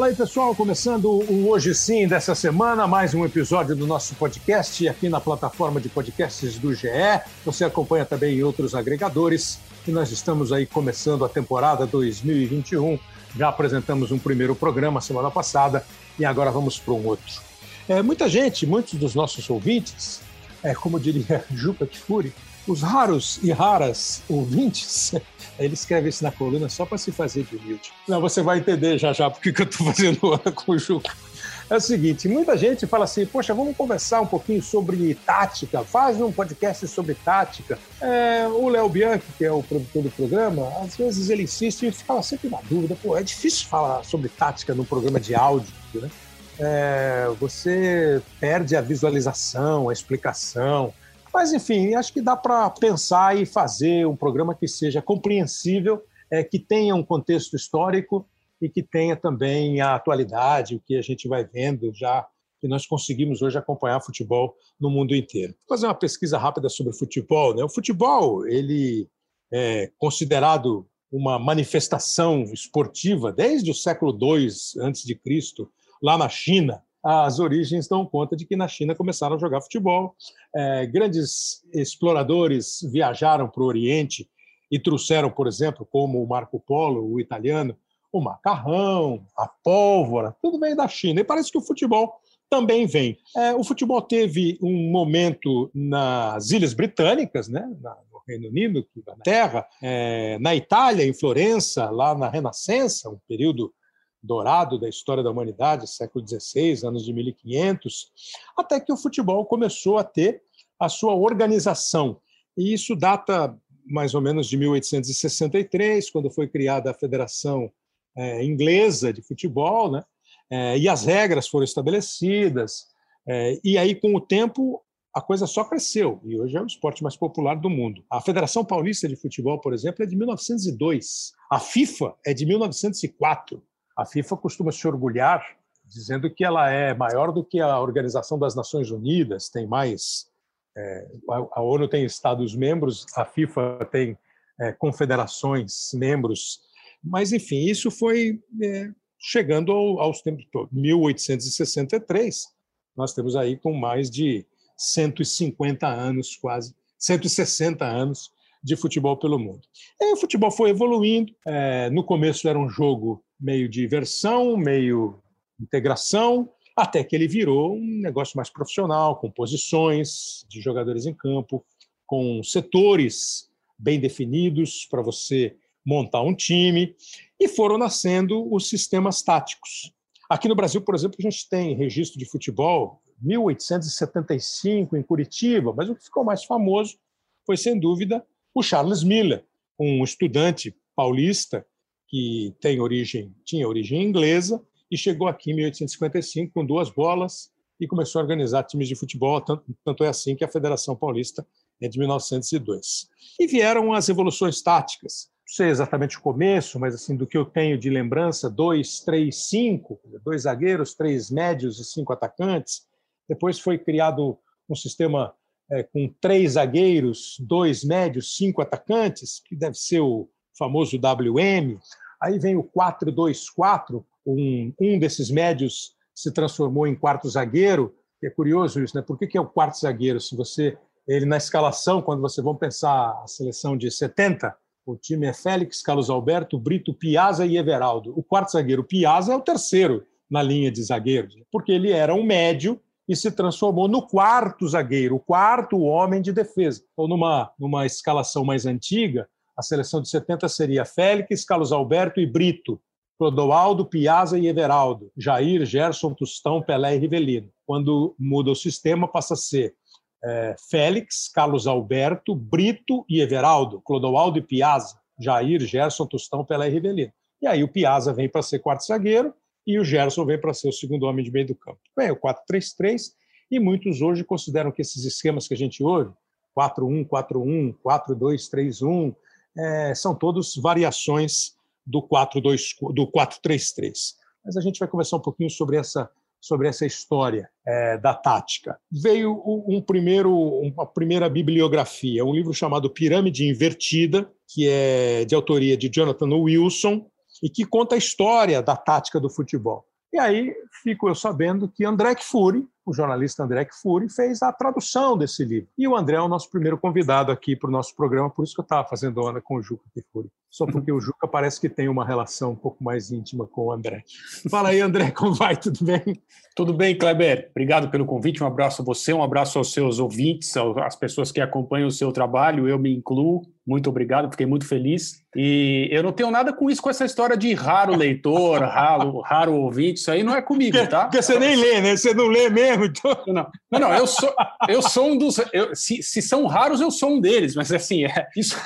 Fala aí, pessoal, começando o Hoje Sim dessa semana, mais um episódio do nosso podcast aqui na plataforma de podcasts do GE. Você acompanha também em outros agregadores e nós estamos aí começando a temporada 2021. Já apresentamos um primeiro programa semana passada e agora vamos para um outro. É, muita gente, muitos dos nossos ouvintes, é, como diria Juca Kfouri, os raros e raras ouvintes, ele escreve isso na coluna só para se fazer de humilde. Não, você vai entender já já porque que eu estou fazendo hora com o Juca. É o seguinte, muita gente fala assim, poxa, vamos conversar um pouquinho sobre tática, faz um podcast sobre tática. É, o Léo Bianchi, que é o produtor do programa, às vezes ele insiste e ficava sempre na dúvida, pô, é difícil falar sobre tática num programa de áudio, né? É, você perde a visualização, a explicação, mas, enfim, acho que dá para pensar e fazer um programa que seja compreensível, é, que tenha um contexto histórico e que tenha também a atualidade, o que a gente vai vendo já que nós conseguimos hoje acompanhar futebol no mundo inteiro. Vou fazer uma pesquisa rápida sobre futebol. Né? O futebol ele é considerado uma manifestação esportiva desde o século II Cristo, lá na China as origens dão conta de que na China começaram a jogar futebol. É, grandes exploradores viajaram para o Oriente e trouxeram, por exemplo, como o Marco Polo, o italiano, o macarrão, a pólvora, tudo vem da China. E parece que o futebol também vem. É, o futebol teve um momento nas Ilhas Britânicas, né, no Reino Unido, na Terra, é, na Itália, em Florença, lá na Renascença, um período dourado da história da humanidade, século XVI, anos de 1500, até que o futebol começou a ter a sua organização. E isso data mais ou menos de 1863, quando foi criada a Federação é, Inglesa de Futebol, né? É, e as regras foram estabelecidas. É, e aí, com o tempo, a coisa só cresceu e hoje é o esporte mais popular do mundo. A Federação Paulista de Futebol, por exemplo, é de 1902. A FIFA é de 1904. A FIFA costuma se orgulhar dizendo que ela é maior do que a Organização das Nações Unidas, tem mais. É, a ONU tem Estados-membros, a FIFA tem é, confederações membros, mas enfim, isso foi é, chegando ao, aos tempos. 1863, nós temos aí com mais de 150 anos, quase 160 anos de futebol pelo mundo. E o futebol foi evoluindo. É, no começo era um jogo meio de versão, meio integração, até que ele virou um negócio mais profissional, com posições de jogadores em campo, com setores bem definidos para você montar um time, e foram nascendo os sistemas táticos. Aqui no Brasil, por exemplo, a gente tem registro de futebol 1875 em Curitiba, mas o que ficou mais famoso foi, sem dúvida, o Charles Miller, um estudante paulista que tem origem, tinha origem inglesa e chegou aqui em 1855 com duas bolas e começou a organizar times de futebol, tanto, tanto é assim que a Federação Paulista é de 1902. E vieram as evoluções táticas. Não sei exatamente o começo, mas assim do que eu tenho de lembrança, dois, três, cinco, dois zagueiros, três médios e cinco atacantes. Depois foi criado um sistema é, com três zagueiros, dois médios, cinco atacantes, que deve ser o famoso WM. Aí vem o 4-2-4, um, um desses médios se transformou em quarto zagueiro. É curioso isso, né? Por que, que é o quarto zagueiro? Se você ele na escalação, quando você vão pensar a seleção de 70, o time é Félix, Carlos Alberto, Brito, Piazza e Everaldo. O quarto zagueiro, Piazza, é o terceiro na linha de zagueiros, porque ele era um médio e se transformou no quarto zagueiro, o quarto homem de defesa. Ou numa, numa escalação mais antiga, a seleção de 70 seria Félix, Carlos Alberto e Brito, Clodoaldo, Piazza e Everaldo, Jair, Gerson, Tostão, Pelé e Rivelino. Quando muda o sistema, passa a ser é, Félix, Carlos Alberto, Brito e Everaldo, Clodoaldo e Piazza, Jair, Gerson, Tostão, Pelé e Rivelino. E aí o Piazza vem para ser quarto zagueiro e o Gerson vem para ser o segundo homem de meio do campo. Bem, o 4-3-3, e muitos hoje consideram que esses esquemas que a gente ouve, 4-1, 4-1, 4-2-3-1, é, são todos variações do 4-2, do 4-3-3. Mas a gente vai conversar um pouquinho sobre essa sobre essa história é, da tática. Veio um primeiro, uma primeira bibliografia, um livro chamado Pirâmide Invertida, que é de autoria de Jonathan Wilson, e que conta a história da tática do futebol. E aí fico eu sabendo que André Kfouri, o jornalista André Kfouri, fez a tradução desse livro. E o André é o nosso primeiro convidado aqui para o nosso programa, por isso que eu estava fazendo onda com o Juca Kfouri. Só porque o Juca parece que tem uma relação um pouco mais íntima com o André. Fala aí, André, como vai? Tudo bem? Tudo bem, Kleber. Obrigado pelo convite. Um abraço a você, um abraço aos seus ouvintes, às pessoas que acompanham o seu trabalho. Eu me incluo. Muito obrigado, fiquei muito feliz. E eu não tenho nada com isso, com essa história de raro leitor, raro, raro ouvinte. Isso aí não é comigo, tá? Porque você nem lê, né? Você não lê mesmo. Então... Não, não, não eu, sou, eu sou um dos. Eu, se, se são raros, eu sou um deles, mas assim, é, isso.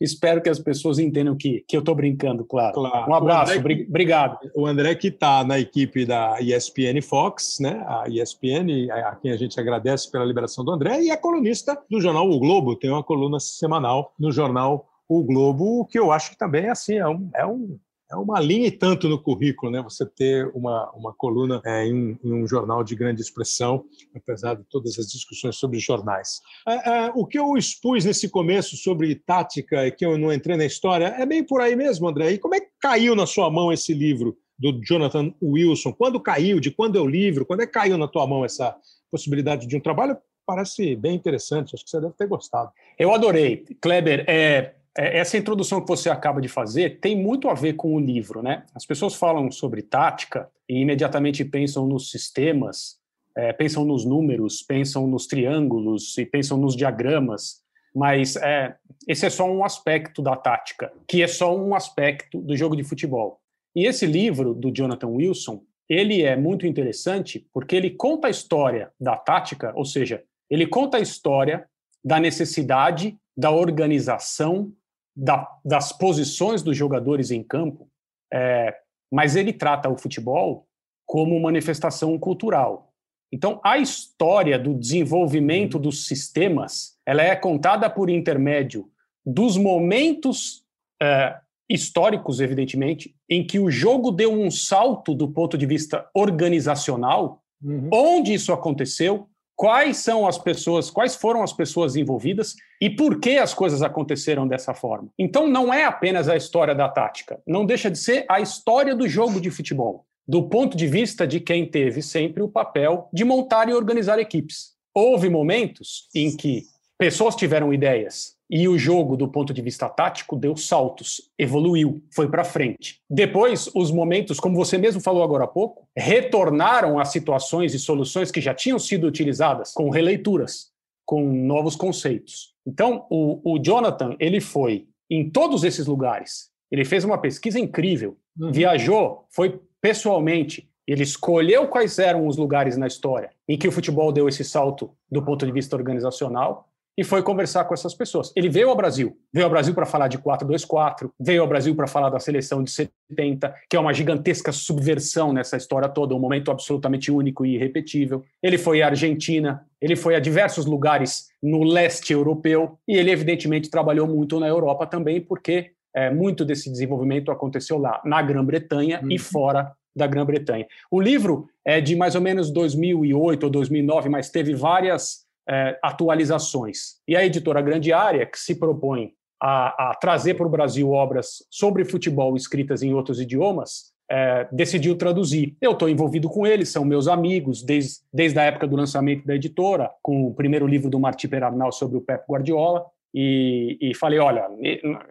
Espero que as pessoas entendam que, que eu estou brincando, claro. claro. Um abraço, André, obrigado. O André, que está na equipe da ESPN Fox, né? A ESPN, a quem a gente agradece pela liberação do André, e é colunista do jornal O Globo, tem uma coluna semanal no jornal O Globo, que eu acho que também assim, é, um, é, um, é uma linha e tanto no currículo, né? Você ter uma, uma coluna é, em, um, em, um, jornal de grande expressão, apesar de todas as discussões sobre jornais. É, é, o que eu expus nesse começo sobre tática e que eu não entrei na história é bem por aí mesmo, André. E como é que caiu na sua mão esse livro? do Jonathan Wilson. Quando caiu? De quando é o livro? Quando é que caiu na tua mão essa possibilidade de um trabalho parece bem interessante, acho que você deve ter gostado. Eu adorei. Kleber, é, essa introdução que você acaba de fazer tem muito a ver com o livro, né? As pessoas falam sobre tática e imediatamente pensam nos sistemas, é, pensam nos números, pensam nos triângulos e pensam nos diagramas, mas é, esse é só um aspecto da tática, que é só um aspecto do jogo de futebol. E esse livro do Jonathan Wilson, ele é muito interessante porque ele conta a história da tática, ou seja, ele conta a história da necessidade da organização da, das posições dos jogadores em campo, é, mas ele trata o futebol como manifestação cultural. Então, a história do desenvolvimento dos sistemas, ela é contada por intermédio dos momentos é, históricos, evidentemente, em que o jogo deu um salto do ponto de vista organizacional, uhum. onde isso aconteceu, quais são as pessoas, quais foram as pessoas envolvidas e por que as coisas aconteceram dessa forma. Então não é apenas a história da tática, não deixa de ser a história do jogo de futebol, do ponto de vista de quem teve sempre o papel de montar e organizar equipes. Houve momentos em que pessoas tiveram ideias, e o jogo, do ponto de vista tático, deu saltos, evoluiu, foi para frente. Depois, os momentos, como você mesmo falou agora há pouco, retornaram a situações e soluções que já tinham sido utilizadas, com releituras, com novos conceitos. Então, o, o Jonathan, ele foi em todos esses lugares. Ele fez uma pesquisa incrível, uhum. viajou, foi pessoalmente, ele escolheu quais eram os lugares na história em que o futebol deu esse salto do ponto de vista organizacional e foi conversar com essas pessoas. Ele veio ao Brasil, veio ao Brasil para falar de 4-2-4, veio ao Brasil para falar da seleção de 70, que é uma gigantesca subversão nessa história toda, um momento absolutamente único e irrepetível. Ele foi à Argentina, ele foi a diversos lugares no leste europeu e ele evidentemente trabalhou muito na Europa também, porque é, muito desse desenvolvimento aconteceu lá, na Grã-Bretanha uhum. e fora da Grã-Bretanha. O livro é de mais ou menos 2008 ou 2009, mas teve várias é, atualizações. E a editora Grande Área, que se propõe a, a trazer para o Brasil obras sobre futebol escritas em outros idiomas, é, decidiu traduzir. Eu estou envolvido com eles, são meus amigos, desde, desde a época do lançamento da editora, com o primeiro livro do Martí Perarnal sobre o Pep Guardiola. E, e, falei: olha,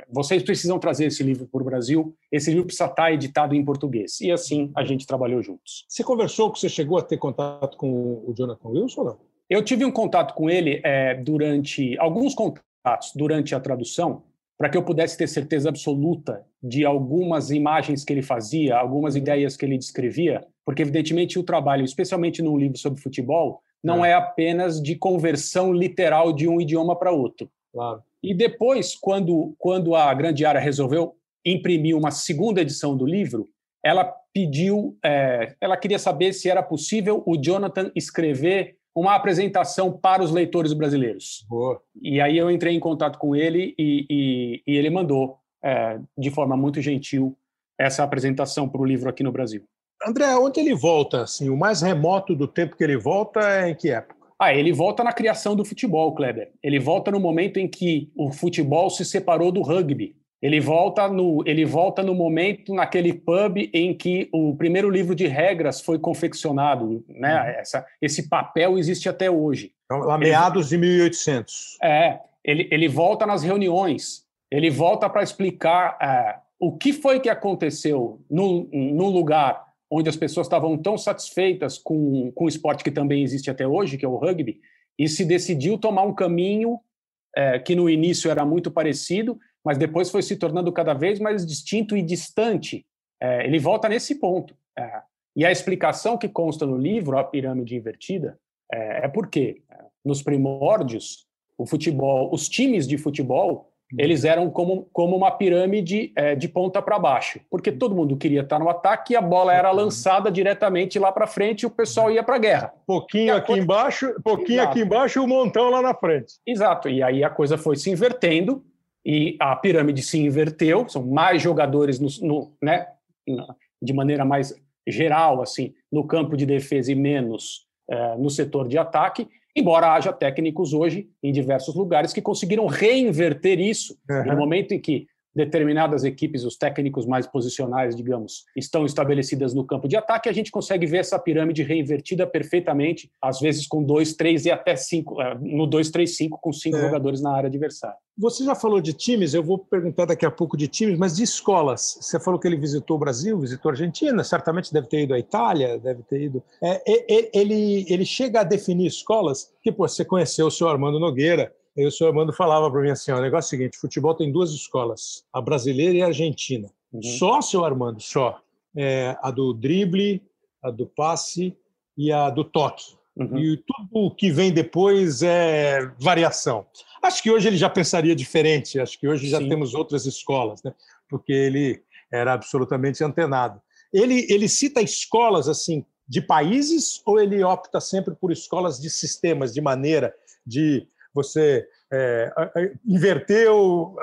vocês precisam trazer esse livro para o Brasil, esse livro precisa estar tá editado em português. E assim a gente trabalhou juntos. Você conversou, que você chegou a ter contato com o Jonathan Wilson não? Eu tive um contato com ele é, durante alguns contatos durante a tradução para que eu pudesse ter certeza absoluta de algumas imagens que ele fazia, algumas ideias que ele descrevia, porque evidentemente o trabalho, especialmente num livro sobre futebol, não é, é apenas de conversão literal de um idioma para outro. Claro. E depois, quando, quando a Grande Área resolveu imprimir uma segunda edição do livro, ela pediu, é, ela queria saber se era possível o Jonathan escrever uma apresentação para os leitores brasileiros. Boa. E aí eu entrei em contato com ele e, e, e ele mandou, é, de forma muito gentil, essa apresentação para o livro aqui no Brasil. André, onde ele volta? Assim, o mais remoto do tempo que ele volta é em que época? Ah, ele volta na criação do futebol, Kleber. Ele volta no momento em que o futebol se separou do rugby. Ele volta no, ele volta no momento, naquele pub em que o primeiro livro de regras foi confeccionado. Né? Uhum. Essa, esse papel existe até hoje. Então, a meados ele, de 1800. É, ele, ele volta nas reuniões, ele volta para explicar é, o que foi que aconteceu no, no lugar onde as pessoas estavam tão satisfeitas com, com o esporte que também existe até hoje, que é o rugby, e se decidiu tomar um caminho é, que no início era muito parecido, mas depois foi se tornando cada vez mais distinto e distante. É, ele volta nesse ponto. É, e a explicação que consta no livro, A Pirâmide Invertida, é, é porque, é, nos primórdios, o futebol, os times de futebol, eles eram como, como uma pirâmide é, de ponta para baixo, porque todo mundo queria estar no ataque e a bola era lançada diretamente lá para frente e o pessoal ia para a guerra. Pouquinho aqui coisa... embaixo, pouquinho Exato. aqui embaixo e o um montão lá na frente. Exato. E aí a coisa foi se invertendo e a pirâmide se inverteu, são mais jogadores no, no, né, de maneira mais geral, assim, no campo de defesa e menos é, no setor de ataque, embora haja técnicos hoje em diversos lugares que conseguiram reinverter isso uhum. no momento em que determinadas equipes, os técnicos mais posicionais, digamos, estão estabelecidas no campo de ataque, a gente consegue ver essa pirâmide reinvertida perfeitamente, às vezes com dois, três e até cinco, eh, no dois, três, cinco, com cinco é. jogadores na área adversária. Você já falou de times, eu vou perguntar daqui a pouco de times, mas de escolas. Você falou que ele visitou o Brasil, visitou a Argentina, certamente deve ter ido à Itália, deve ter ido. É, ele, ele chega a definir escolas, que pô, você conheceu o senhor Armando Nogueira, e o senhor Armando falava para mim assim: o negócio é o seguinte, futebol tem duas escolas, a brasileira e a argentina. Uhum. Só, senhor Armando, só. É, a do drible, a do passe e a do toque. Uhum. E tudo o que vem depois é variação. Acho que hoje ele já pensaria diferente, acho que hoje já Sim. temos outras escolas, né? porque ele era absolutamente antenado. Ele, ele cita escolas assim de países ou ele opta sempre por escolas de sistemas, de maneira de você é, inverter ou,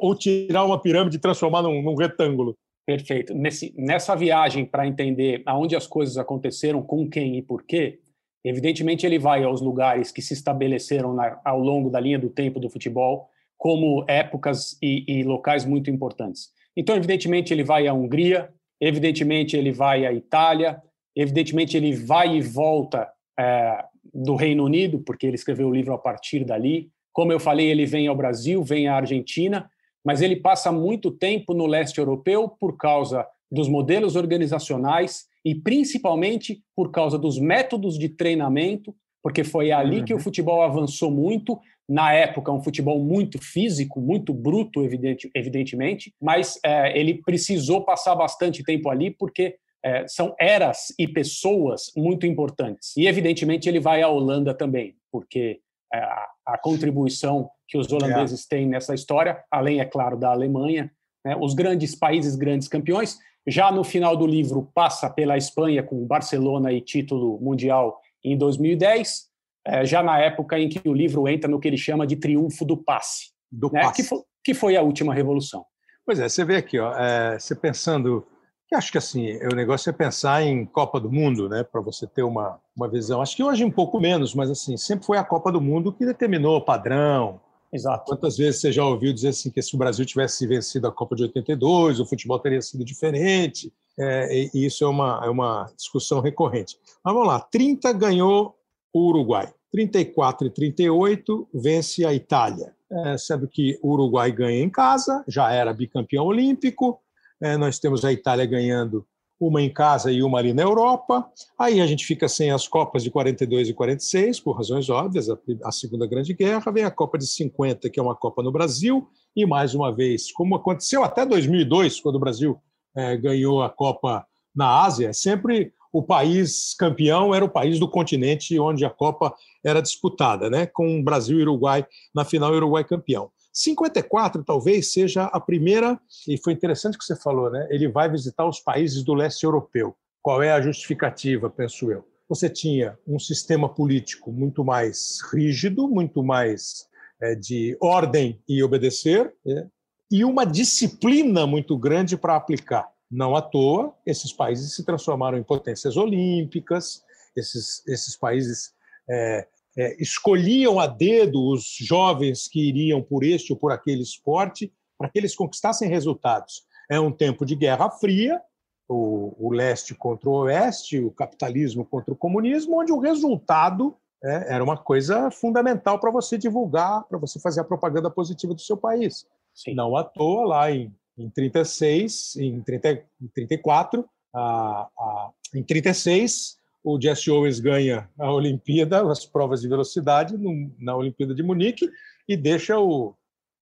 ou, tirar uma pirâmide e transformar num, num retângulo. Perfeito. Nesse, nessa viagem para entender aonde as coisas aconteceram, com quem e por quê, evidentemente ele vai aos lugares que se estabeleceram na, ao longo da linha do tempo do futebol como épocas e, e locais muito importantes. Então, evidentemente, ele vai à Hungria, evidentemente, ele vai à Itália, evidentemente, ele vai e volta é, do Reino Unido, porque ele escreveu o livro a partir dali. Como eu falei, ele vem ao Brasil, vem à Argentina, mas ele passa muito tempo no leste europeu por causa dos modelos organizacionais e principalmente por causa dos métodos de treinamento, porque foi ali uhum. que o uhum. futebol avançou muito. Na época, um futebol muito físico, muito bruto, evidente, evidentemente, mas é, ele precisou passar bastante tempo ali porque é, são eras e pessoas muito importantes. E, evidentemente, ele vai à Holanda também, porque é, a, a contribuição que os holandeses têm nessa história, além, é claro, da Alemanha, né, os grandes países, grandes campeões, já no final do livro passa pela Espanha com Barcelona e título mundial em 2010, é, já na época em que o livro entra no que ele chama de triunfo do passe, do né, passe. Que, foi, que foi a última revolução. Pois é, você vê aqui, ó, é, você pensando que acho que assim, o negócio é pensar em Copa do Mundo, né, para você ter uma, uma visão. Acho que hoje um pouco menos, mas assim, sempre foi a Copa do Mundo que determinou o padrão. Exato. Quantas vezes você já ouviu dizer assim que se o Brasil tivesse vencido a Copa de 82, o futebol teria sido diferente? É, e isso é uma, é uma discussão recorrente. Mas vamos lá, 30 ganhou o Uruguai, 34 e 38 vence a Itália. É, sendo que o Uruguai ganha em casa, já era bicampeão olímpico, é, nós temos a Itália ganhando uma em casa e uma ali na Europa. Aí a gente fica sem as Copas de 42 e 46, por razões óbvias, a, a, Segunda Grande Guerra. Vem a Copa de 50, que é uma Copa no Brasil, e mais uma vez, como aconteceu até 2002, quando o Brasil é, ganhou a Copa na Ásia, sempre o país campeão era o país do continente onde a Copa era disputada, né? com Brasil e Uruguai na final, Uruguai campeão. 54 talvez seja a primeira, e foi interessante que você falou, né? Ele vai visitar os países do leste europeu. Qual é a justificativa, penso eu? Você tinha um sistema político muito mais rígido, muito mais é, de ordem e obedecer, né? e uma disciplina muito grande para aplicar. Não à toa, esses países se transformaram em potências olímpicas, esses, esses países é, é, escolhiam a dedo os jovens que iriam por este ou por aquele esporte para que eles conquistassem resultados. É um tempo de Guerra Fria, o, o leste contra o oeste, o capitalismo contra o comunismo, onde o resultado é, era uma coisa fundamental para você divulgar, para você fazer a propaganda positiva do seu país. Sim. Não à toa, lá em, em 36, em, 30, em 34, a, a, em 36, o Jesse Owens ganha a Olimpíada, as provas de velocidade no, na Olimpíada de Munique e deixa o,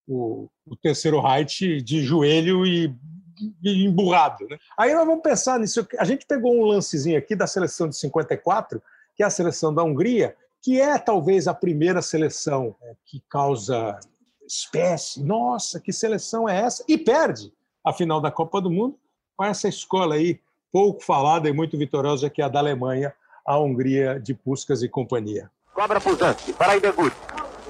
o, o terceiro Reich de joelho e, e emburrado. Né? Aí nós vamos pensar nisso. A gente pegou um lancezinho aqui da seleção de 54, que é a seleção da Hungria, que é talvez a primeira seleção é, que causa espécie. Nossa, que seleção é essa? E perde a final da Copa do Mundo com essa escola aí pouco falada e muito vitoriosa, que é a da Alemanha, a Hungria de Puskas e companhia. Cobra Puzanski para Idegut.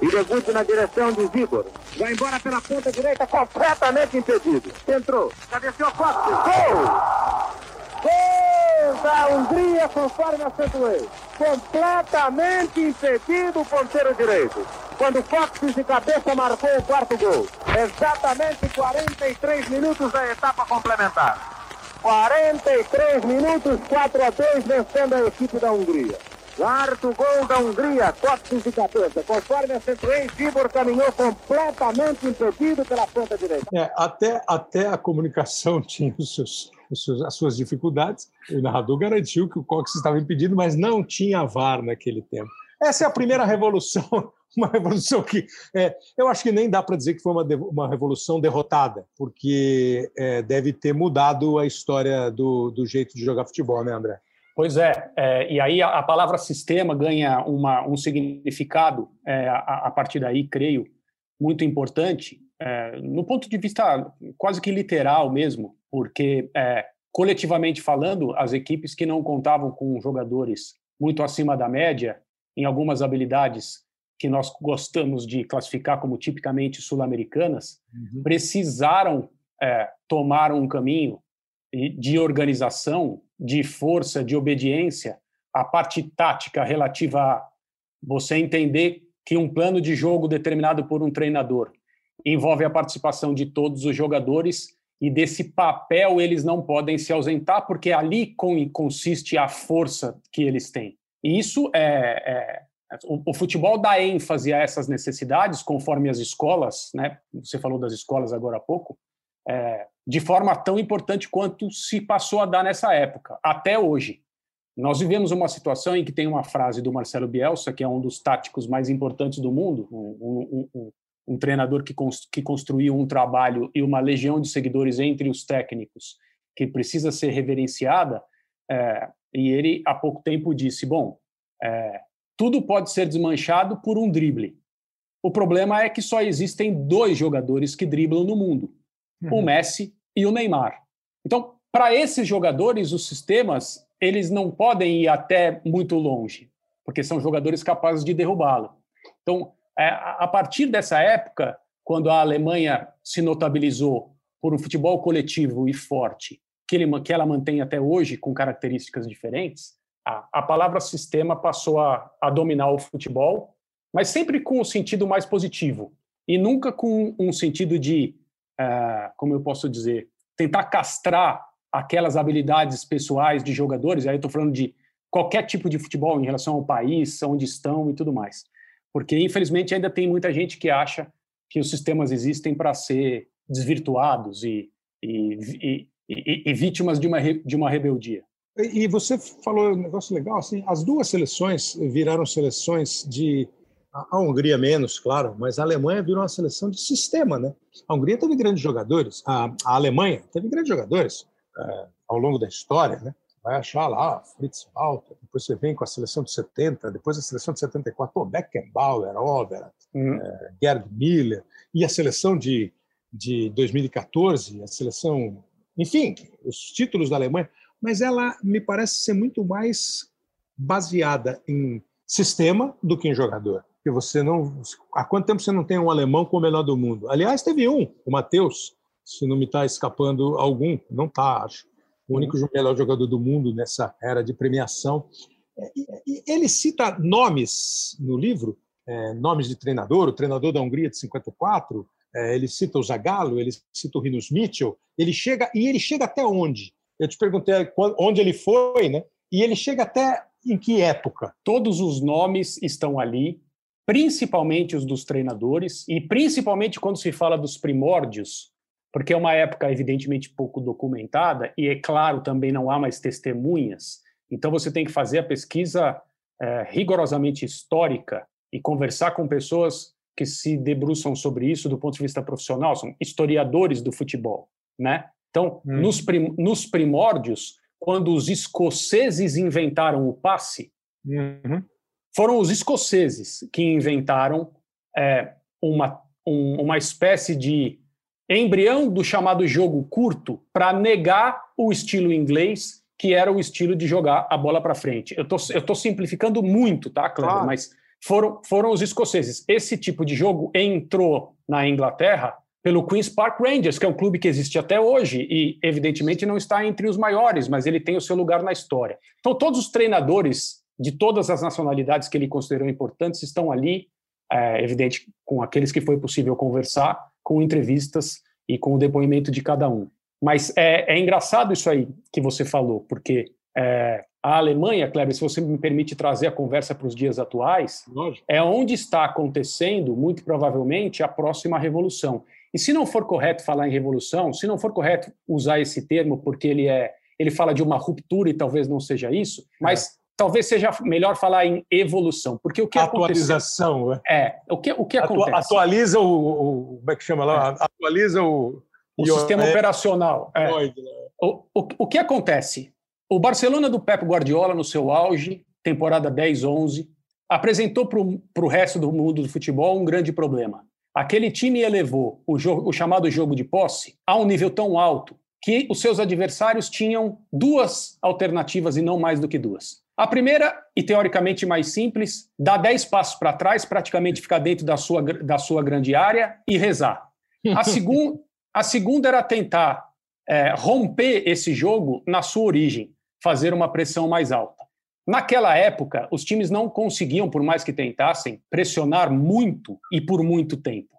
Idegut na direção de Vigor. Vai embora pela ponta direita, completamente impedido. Entrou, cabeceou Costa. Gol! Gol da Hungria, conforme acentuei. Completamente impedido o ponteiro direito. Quando Fox de cabeça marcou o quarto gol. Exatamente 43 minutos da etapa complementar. 43 minutos, 4 a 2, vencendo a equipe da Hungria. Quarto gol da Hungria, cortes de cabeça. Conforme acentuei, Tibor caminhou completamente impedido pela ponta direita. É, até, até a comunicação tinha os seus, os seus, as suas dificuldades. O narrador garantiu que o Cox estava impedido, mas não tinha VAR naquele tempo. Essa é a primeira revolução uma revolução que é, eu acho que nem dá para dizer que foi uma, uma revolução derrotada, porque é, deve ter mudado a história do, do jeito de jogar futebol, né, André? Pois é, é e aí a, a, palavra sistema ganha uma, um significado é, a, a, partir daí, creio, muito importante, é, no ponto de vista quase que literal mesmo, porque é, coletivamente falando, as equipes que não contavam com jogadores muito acima da média em algumas habilidades que nós gostamos de classificar como tipicamente sul-americanas, uhum. precisaram é, tomar um caminho de organização, de força, de obediência, a parte tática relativa a você entender que um plano de jogo determinado por um treinador envolve a participação de todos os jogadores e desse papel eles não podem se ausentar porque ali consiste a força que eles têm. E isso é, é o, futebol dá ênfase a essas necessidades, conforme as escolas, né? Você falou das escolas agora há pouco, é, de forma tão importante quanto se passou a dar nessa época, até hoje. Nós vivemos uma situação em que tem uma frase do Marcelo Bielsa, que é um dos táticos mais importantes do mundo, um, um, um, um treinador que, que construiu um trabalho e uma legião de seguidores entre os técnicos, que precisa ser reverenciada. É, e ele, há pouco tempo, disse: Bom, é, tudo pode ser desmanchado por um drible. O problema é que só existem dois jogadores que driblam no mundo: uhum. o Messi e o Neymar. Então, para esses jogadores, os sistemas eles não podem ir até muito longe, porque são jogadores capazes de derrubá-lo. Então, é, a partir dessa época, quando a Alemanha se notabilizou por um futebol coletivo e forte, que, ele, que ela mantém até hoje com características diferentes, a, a palavra sistema passou a, a dominar o futebol, mas sempre com o um sentido mais positivo e nunca com um sentido de, uh, como eu posso dizer, tentar castrar aquelas habilidades pessoais de jogadores. Aí estou falando de qualquer tipo de futebol em relação ao país, onde estão e tudo mais. Porque, infelizmente, ainda tem muita gente que acha que os sistemas existem para ser desvirtuados e, e, e, e, vítimas de uma, de uma rebeldia. E você falou um negócio legal, assim, as duas seleções viraram seleções de a Hungria menos, claro, mas a Alemanha virou uma seleção de sistema, né? A Hungria teve grandes jogadores, a, a Alemanha teve grandes jogadores é, ao longo da história, né? Vai achar lá Fritz Walter, depois você vem com a seleção de 70, depois a seleção de 74, pô, Beckenbauer, Overath, uhum. é, Gerd Miller, e a seleção de, de 2014, a seleção, enfim, os títulos da Alemanha mas ela me parece ser muito mais baseada em sistema do que em jogador. Porque você não. Há quanto tempo você não tem um alemão com o melhor do mundo? Aliás, teve um, o Matheus, se não me está escapando algum, não está, acho. O único uhum. melhor jogador do mundo nessa era de premiação. É, ele cita nomes no livro, é, nomes de treinador, o treinador da Hungria de 54, é, ele cita o Zagallo, ele cita o Rinos Mitchell, ele chega e ele chega até onde? Eu te perguntei onde ele foi, né? E ele chega até em que época? Todos os nomes estão ali, principalmente os dos treinadores e principalmente quando se fala dos primórdios, porque é uma época evidentemente pouco documentada e é claro também não há mais testemunhas. Então você tem que fazer a pesquisa é, rigorosamente histórica e conversar com pessoas que se debruçam sobre isso do ponto de vista profissional, são historiadores do futebol, né? Então, hum. nos, prim nos primórdios, quando os escoceses inventaram o passe, uhum. foram os escoceses que inventaram é, uma, um, uma espécie de embrião do chamado jogo curto para negar o estilo inglês, que era o estilo de jogar a bola para frente. Eu tô, estou tô simplificando muito, tá, Cleber? Mas foram, foram os escoceses. Esse tipo de jogo entrou na Inglaterra pelo Queen's Park Rangers, que é um clube que existe até hoje e, evidentemente, não está entre os maiores, mas ele tem o seu lugar na história. Então, todos os treinadores de todas as nacionalidades que ele considerou importantes estão ali, é, evidente, com aqueles que foi possível conversar, com entrevistas e com o depoimento de cada um. Mas é, é engraçado isso aí que você falou, porque é, a Alemanha, Kleber, se você me permite trazer a conversa para os dias atuais, Lógico. é onde está acontecendo, muito provavelmente, a próxima revolução. E se não for correto falar em revolução, se não for correto usar esse termo, porque ele é, ele fala de uma ruptura e talvez não seja isso, mas é. talvez seja melhor falar em evolução, porque o que atualização aconteceu, é o que o que acontece atualiza o, o, como é que chama lá é. atualiza o o sistema é, operacional. É. Né? O, o, o que acontece? O Barcelona do Pep Guardiola, no seu auge, temporada 10-11, apresentou para o resto do mundo do futebol um grande problema. Aquele time elevou o, jogo, o chamado jogo de posse a um nível tão alto que os seus adversários tinham duas alternativas e não mais do que duas. A primeira, e teoricamente mais simples, dar 10 passos para trás, praticamente ficar dentro da sua, da sua grande área e rezar. A, segun, a segunda era tentar é, romper esse jogo na sua origem, fazer uma pressão mais alta. Naquela época, os times não conseguiam, por mais que tentassem, pressionar muito e por muito tempo.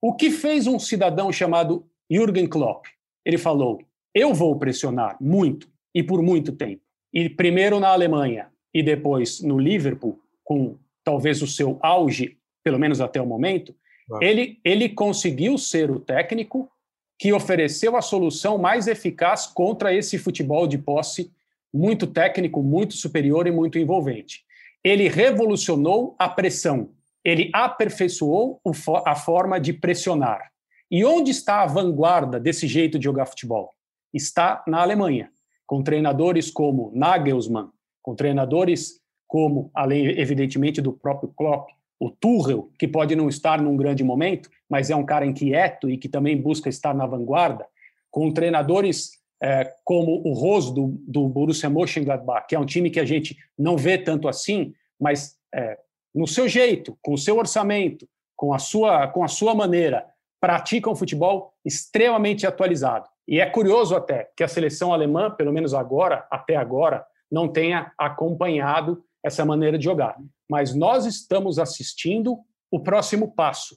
O que fez um cidadão chamado Jürgen Klopp? Ele falou: Eu vou pressionar muito e por muito tempo. E primeiro na Alemanha e depois no Liverpool, com talvez o seu auge, pelo menos até o momento, ele, ele conseguiu ser o técnico que ofereceu a solução mais eficaz contra esse futebol de posse muito técnico, muito superior e muito envolvente. Ele revolucionou a pressão, ele aperfeiçoou a forma de pressionar. E onde está a vanguarda desse jeito de jogar futebol? Está na Alemanha, com treinadores como Nagelsmann, com treinadores como, além evidentemente do próprio Klopp, o Tuchel, que pode não estar num grande momento, mas é um cara inquieto e que também busca estar na vanguarda, com treinadores é, como o Rose do, do Borussia Mönchengladbach, que é um time que a gente não vê tanto assim, mas é, no seu jeito, com o seu orçamento, com a sua, com a sua maneira, pratica um futebol extremamente atualizado. E é curioso até que a seleção alemã, pelo menos agora, até agora, não tenha acompanhado essa maneira de jogar. Mas nós estamos assistindo o próximo passo,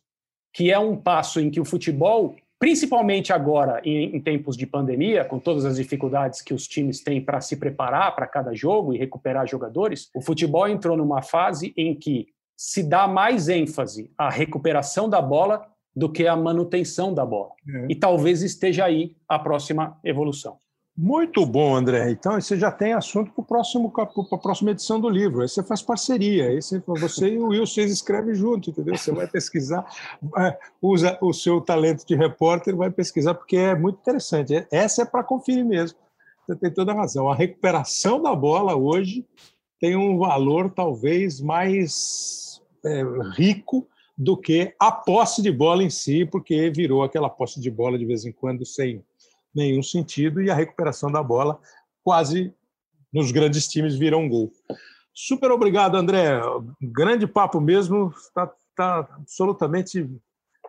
que é um passo em que o futebol principalmente agora, em, em, tempos de pandemia, com todas as dificuldades que os times têm para se preparar para cada jogo e recuperar jogadores, o futebol entrou numa fase em que se dá mais ênfase à recuperação da bola do que à manutenção da bola. É. E talvez esteja aí a próxima evolução. Muito bom, André. Então, você já tem assunto para a próxima edição do livro. Aí você faz parceria. Aí você, você e o Will vocês escrevem junto, entendeu? Você vai pesquisar, usa o seu talento de repórter, vai pesquisar, porque é muito interessante. Essa é para conferir mesmo. Você tem toda a razão. A recuperação da bola hoje tem um valor talvez mais é, rico do que a posse de bola em si, porque virou aquela posse de bola de vez em quando sem nenhum sentido e a recuperação da bola quase nos grandes times vira um gol. Super obrigado, André. Grande papo mesmo. Está tá absolutamente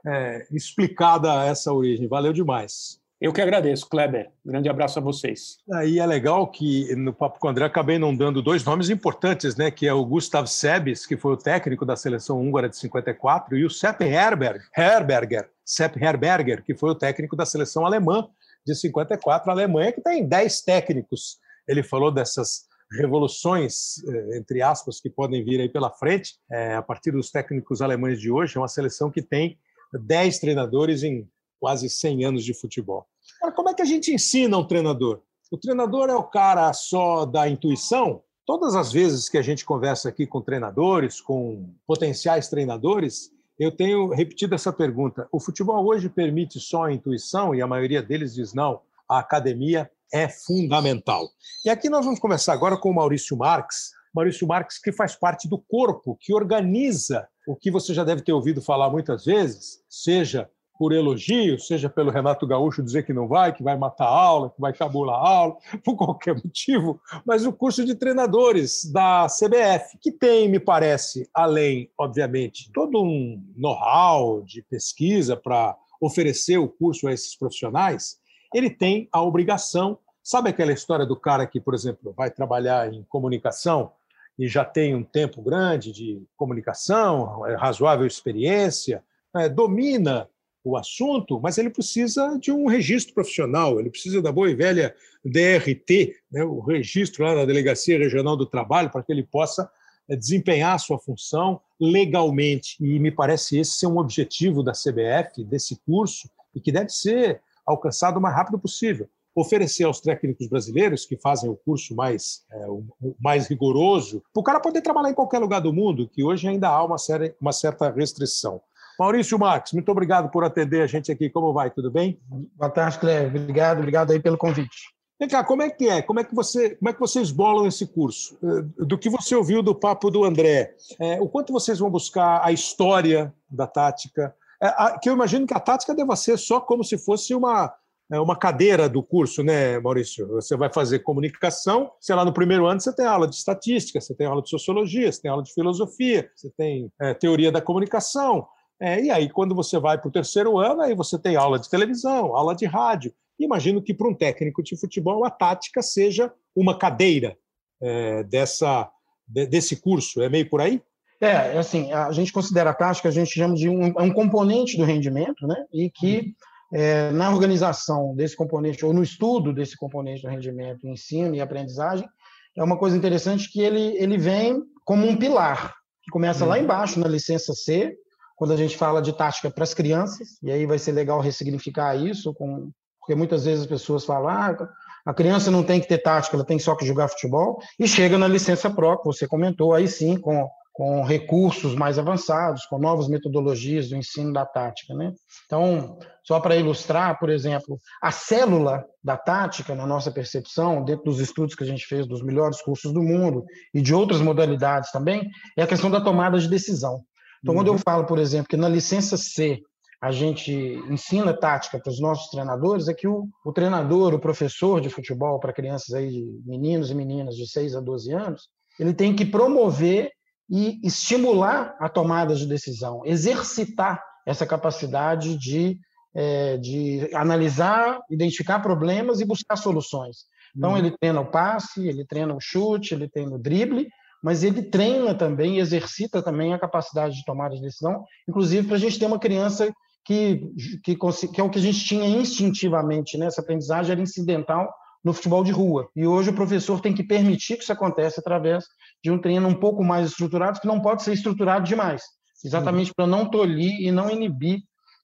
é, explicada essa origem. Valeu demais. Eu que agradeço, Kleber. Grande abraço a vocês. Aí é legal que no Papo com o André acabei não dando dois nomes importantes, né? Que é o Gustav Sebes, que foi o técnico da seleção húngara de 54, e o Sepp Herberger, Herberger, Sepp Herberger, que foi o técnico da seleção alemã de 54. A Alemanha que tem 10 técnicos. Ele falou dessas revoluções, eh, entre aspas, que podem vir aí pela frente, é, a partir dos técnicos alemães de hoje. É uma seleção que tem 10 treinadores em quase 100 anos de futebol. Agora, como é que a gente ensina um treinador? O treinador é o cara só da intuição? Todas as vezes que a gente conversa aqui com treinadores, com potenciais treinadores, eu tenho repetido essa pergunta. O futebol hoje permite só a intuição? E a maioria deles diz não. A academia é fundamental. E aqui nós vamos começar agora com o Maurício Marx. Maurício Marx, que faz parte do corpo, que organiza o que você já deve ter ouvido falar muitas vezes, seja por elogio, seja pelo Renato Gaúcho dizer que não vai, que vai matar a aula, que vai cabular a aula, por qualquer motivo, mas o curso de treinadores da CBF, que tem, me parece, além, obviamente, todo um know-how de pesquisa para oferecer o curso a esses profissionais, ele tem a obrigação. Sabe aquela história do cara que, por exemplo, vai trabalhar em comunicação e já tem um tempo grande de comunicação, razoável experiência, é, domina o assunto, mas ele precisa de um registro profissional, ele precisa da boa e velha DRT, né, o registro lá da Delegacia Regional do Trabalho, para que ele possa é, desempenhar a sua função legalmente. E me parece esse ser um objetivo da CBF, desse curso, e que deve ser alcançado o mais rápido possível. Oferecer aos técnicos brasileiros que fazem o curso mais, é, o mais rigoroso, para o cara poder trabalhar em qualquer lugar do mundo, que hoje ainda há uma, série, uma certa restrição. Maurício Marques, muito obrigado por atender a gente aqui. Como vai? Tudo bem? Boa tarde, Cléber. Obrigado, obrigado aí pelo convite. Vem cá, como é que é? Como é que, você, como é que vocês bolam esse curso? Eh, do que você ouviu do papo do André, é, o quanto vocês vão buscar a história da tática? É, a, que eu imagino que a tática deva ser só como se fosse uma, é, uma cadeira do curso, né, Maurício? Você vai fazer comunicação, sei lá, no primeiro ano você tem aula de estatística, você tem aula de sociologia, você tem aula de filosofia, você tem teoria da comunicação, é, e aí, quando você vai para o terceiro ano, aí você tem aula de televisão, aula de rádio. Imagino que para um técnico de futebol a tática seja uma cadeira é, dessa, de, desse curso. É meio por aí? É, assim, a gente considera a tática, a gente chama de um, é um componente do rendimento, né? E que é, na organização desse componente, ou no estudo desse componente do rendimento, ensino e aprendizagem, é uma coisa interessante que ele, ele vem como um pilar, que começa lá uhum. embaixo, na licença C, quando a gente fala de tática para as crianças, e aí vai ser legal ressignificar isso, com, porque muitas vezes as pessoas falam, ah, a criança não tem que ter tática, ela tem só que jogar futebol, e chega na licença própria, você comentou, aí sim, com, com recursos mais avançados, com novas metodologias do ensino da tática. Né? Então, só para ilustrar, por exemplo, a célula da tática, na nossa percepção, dentro dos estudos que a gente fez dos melhores cursos do mundo e de outras modalidades também, é a questão da tomada de decisão. Então, uhum. quando eu uhum. falo, por exemplo, que na licença C a gente ensina tática para os nossos treinadores, é que o, o treinador, o professor de futebol para crianças aí, meninos e meninas de 6 a 12 anos, ele tem que promover e estimular a tomada de decisão, exercitar essa capacidade de, é, de analisar, identificar problemas e buscar soluções. Então, uhum. ele treina o passe, ele treina o chute, ele treina o drible, mas ele treina também, exercita também a capacidade de tomar de decisão, inclusive para a gente ter uma criança que, que, que, é o que a gente tinha instintivamente, né? essa aprendizagem era incidental no futebol de rua. E hoje o professor tem que permitir que isso aconteça através de um treino um pouco mais estruturado, que não pode ser estruturado demais, exatamente para não tolir e não inibir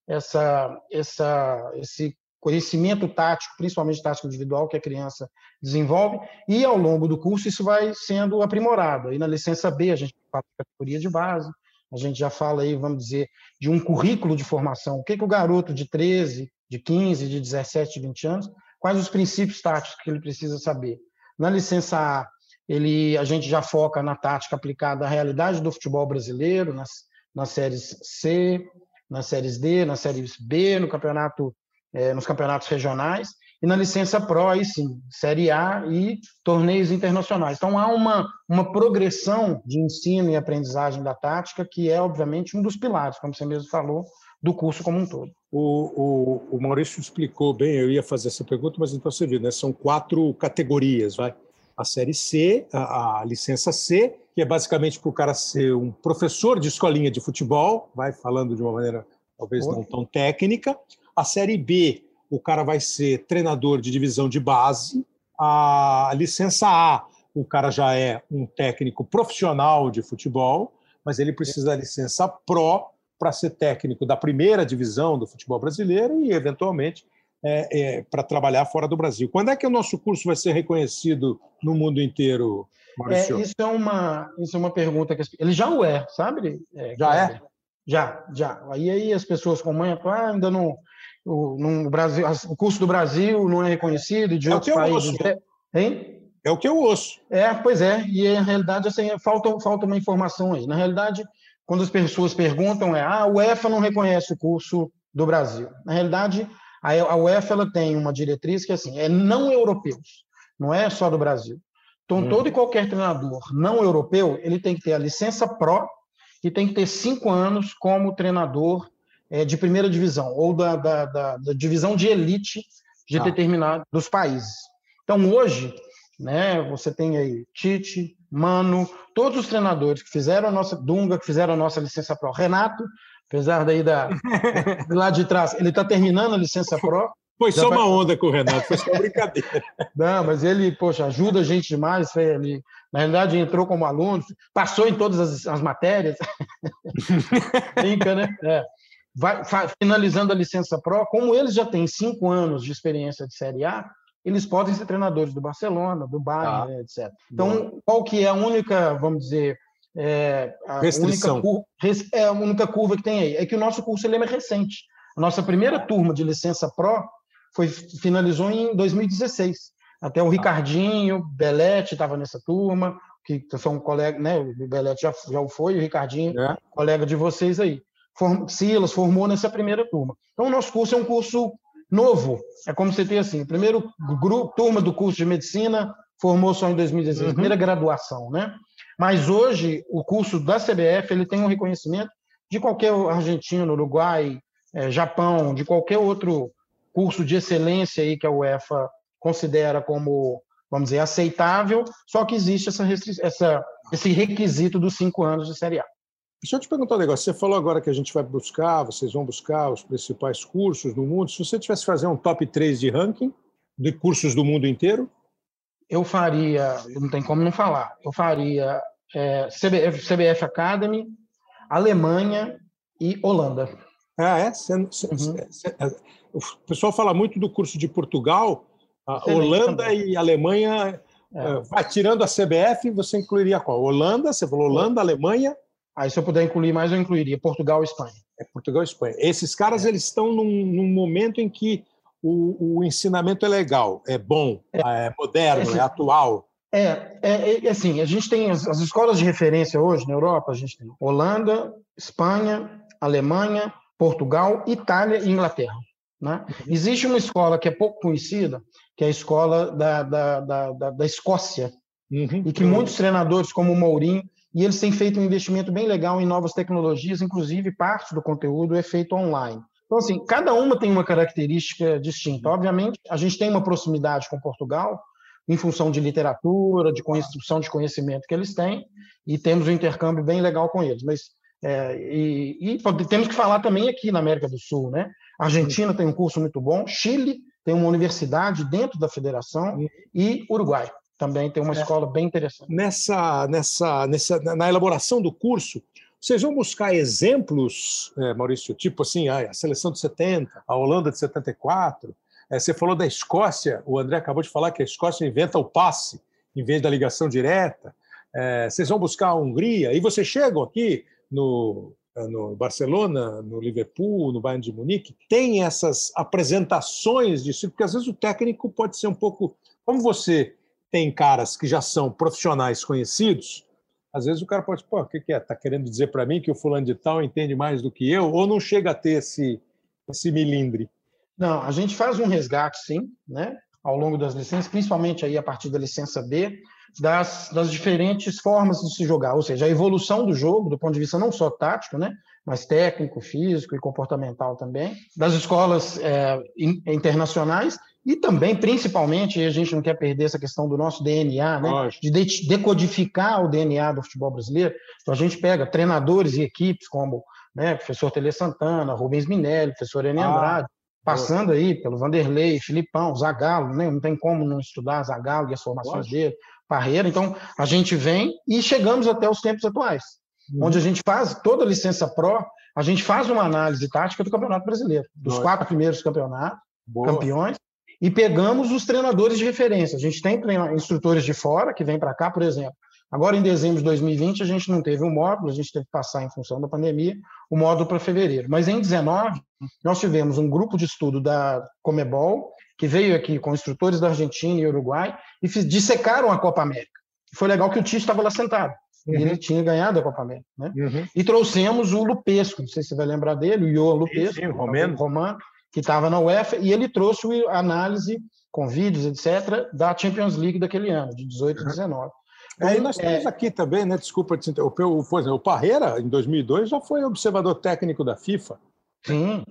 essa, essa, esse conhecimento tático, principalmente tático individual, que a criança desenvolve, e ao longo do curso isso vai sendo aprimorado. Aí na licença B a gente fala de categoria de base, a gente já fala aí, vamos dizer, de um currículo de formação. O que, que o garoto de 13, de 15, de 17, de 20 anos, quais os princípios táticos que ele precisa saber? Na licença A, ele, a gente já foca na tática aplicada à realidade do futebol brasileiro, nas, nas séries C, nas séries D, nas séries B, no campeonato é, nos campeonatos regionais, e na licença Pro, aí sim, Série A e torneios internacionais. Então, há uma, uma progressão de ensino e aprendizagem da tática, que é, obviamente, um dos pilares, como você mesmo falou, do curso como um todo. O, o, o, Maurício explicou bem, eu ia fazer essa pergunta, mas então você viu, né? São quatro categorias, vai. A série C, a, a licença C, que é basicamente para o cara ser um professor de escolinha de futebol, vai falando de uma maneira talvez não tão técnica. A série B, o cara vai ser treinador de divisão de base. A licença A, o cara já é um técnico profissional de futebol, mas ele precisa da licença Pro para ser técnico da primeira divisão do futebol brasileiro e, eventualmente, é, é, para trabalhar fora do Brasil. Quando é que o nosso curso vai ser reconhecido no mundo inteiro, Maurício? É, isso, é uma, isso é uma pergunta que ele já o é, sabe? É, já é? Já, já. Aí, aí as pessoas comentam, ah, ainda não, o, no Brasil, o curso do Brasil não é reconhecido, de é outros países. É, hein? É o que eu ouço. É, pois é. E na realidade, assim, falta, falta uma informação aí. Na realidade, quando as pessoas perguntam, é ah, a UEFA não reconhece o curso do Brasil. Na realidade, a UEFA ela tem uma diretriz que assim, é não europeus, não é só do Brasil. Então, hum. todo e qualquer treinador não europeu, ele tem que ter a licença Pro e tem que ter cinco anos como treinador é, de primeira divisão ou da, da, da, da divisão de elite de ah. determinados países. Então, hoje, né, você tem aí Tite, Mano, todos os treinadores que fizeram a nossa Dunga, que fizeram a nossa licença pro. Renato, apesar daí da lá de trás, ele está terminando a licença pro. Foi só uma onda com o Renato, foi só brincadeira. Não, mas ele, poxa, ajuda a gente demais. Ele, na realidade, entrou como aluno, passou em todas as, as matérias. Brinca, né? É. Vai, finalizando a licença Pro, como eles já têm cinco anos de experiência de Série A, eles podem ser treinadores do Barcelona, do Bayern, ah, etc. Então, bom. qual que é a única, vamos dizer, é, a Restrição. Única curva, é a única curva que tem aí? É que o nosso curso ele é recente. A nossa primeira turma de licença Pro foi, finalizou em 2016. Até o Ricardinho, Belete estava nessa turma, que são colegas, né? O Belete já, já foi, o Ricardinho, é. colega de vocês aí. Form, Silas formou nessa primeira turma. Então, o nosso curso é um curso novo. É como você tem assim, primeiro grupo, turma do curso de medicina formou só em 2016, uhum. primeira graduação, né? Mas hoje o curso da CBF ele tem um reconhecimento de qualquer argentino, Uruguai, é, Japão, de qualquer outro curso de excelência aí que a UEFA considera como, vamos dizer, aceitável, só que existe essa, essa esse requisito dos cinco anos de Série A. Deixa eu te perguntar um negócio. Você falou agora que a gente vai buscar, vocês vão buscar os principais cursos do mundo. Se você tivesse que fazer um top 3 de ranking de cursos do mundo inteiro? Eu faria, não tem como não falar, eu faria é, CBF, CBF Academy, Alemanha e Holanda. Ah, é? Cê, cê, uhum. cê, é, o pessoal fala muito do curso de Portugal, Holanda também. e Alemanha. É. é. Tirando a CBF, você incluiria qual? Holanda, você falou Holanda, Alemanha Aí, se eu puder incluir mais, eu incluiria Portugal e Espanha. É Portugal e Espanha. Esses caras, é. eles estão num, num, momento em que o, o, ensinamento é legal, é bom, é, é moderno, é, é atual. É, é, é, assim, a gente tem as, as, escolas de referência hoje na Europa, a gente tem Holanda, Espanha, Alemanha, Portugal, Itália e Inglaterra. Né? Uhum. Existe uma escola que é pouco conhecida, que é a escola da, da, da, da, da Escócia, uhum. e que muitos treinadores, como o Mourinho, e eles têm feito um investimento bem legal em novas tecnologias, inclusive parte do conteúdo é feito online. Então, assim, cada uma tem uma característica distinta. Obviamente, a gente tem uma proximidade com Portugal, em função de literatura, de construção de conhecimento que eles têm, e temos um intercâmbio bem legal com eles. Mas é, e, e, temos que falar também aqui na América do Sul, né? A Argentina tem um curso muito bom, Chile tem uma universidade dentro da federação e Uruguai também tem uma é. escola bem interessante. Nessa, nessa, nessa, na elaboração do curso, vocês vão buscar exemplos, é, Maurício, tipo assim, a seleção de 70, a Holanda de 74. É, você falou da Escócia, o André acabou de falar que a Escócia inventa o passe em vez da ligação direta. É, vocês vão buscar a Hungria, e vocês chegam aqui no, no Barcelona, no Liverpool, no Bayern de Munique, tem essas apresentações disso, porque às vezes o técnico pode ser um pouco. Como você tem caras que já são profissionais conhecidos, às vezes o cara pode, pô, o que, que é? Está querendo dizer para mim que o fulano de tal entende mais do que eu? Ou não chega a ter esse, esse milindre? Não, a gente faz um resgate, sim, né? ao longo das licenças, principalmente aí a partir da licença B, das, das diferentes formas de se jogar, ou seja, a evolução do jogo, do ponto de vista não só tático, né? mas técnico, físico e comportamental também, das escolas é, internacionais e também, principalmente, a gente não quer perder essa questão do nosso DNA, né? de decodificar o DNA do futebol brasileiro. Então, a gente pega treinadores e equipes como né, professor Tele Santana, Rubens Minelli, professor Enem ah, Andrade, passando aí pelo Vanderlei, Filipão, Zagallo, né? não tem como não estudar Zagallo e as formações dele, Parreira. Então, a gente vem e chegamos até os tempos atuais, uhum. onde a gente faz toda a licença pró, a gente faz uma análise tática do Campeonato Brasileiro, dos Boa. quatro primeiros campeonatos, Boa. campeões, e pegamos os treinadores de referência. A gente tem instrutores de fora que vêm para cá, por exemplo. Agora, em dezembro de 2020, a gente não teve um módulo, a gente teve que passar, em função da pandemia, o módulo para fevereiro. Mas em 19, nós tivemos um grupo de estudo da Comebol, que veio aqui com instrutores da Argentina e Uruguai, e dissecaram a Copa América. Foi legal que o Tite estava lá sentado. Uhum. Ele tinha ganhado a Copa América. Né? Uhum. E trouxemos o Lupesco, não sei se você vai lembrar dele, o Johan Lupesco, sim, sim, romano. romano que estava na UEFA, e ele trouxe a análise com vídeos, etc., da Champions League daquele ano, de 18 e 19. Então, Aí nós temos é... aqui também, né, desculpa te interromper, o, por exemplo, o Parreira, em 2002, já foi observador técnico da FIFA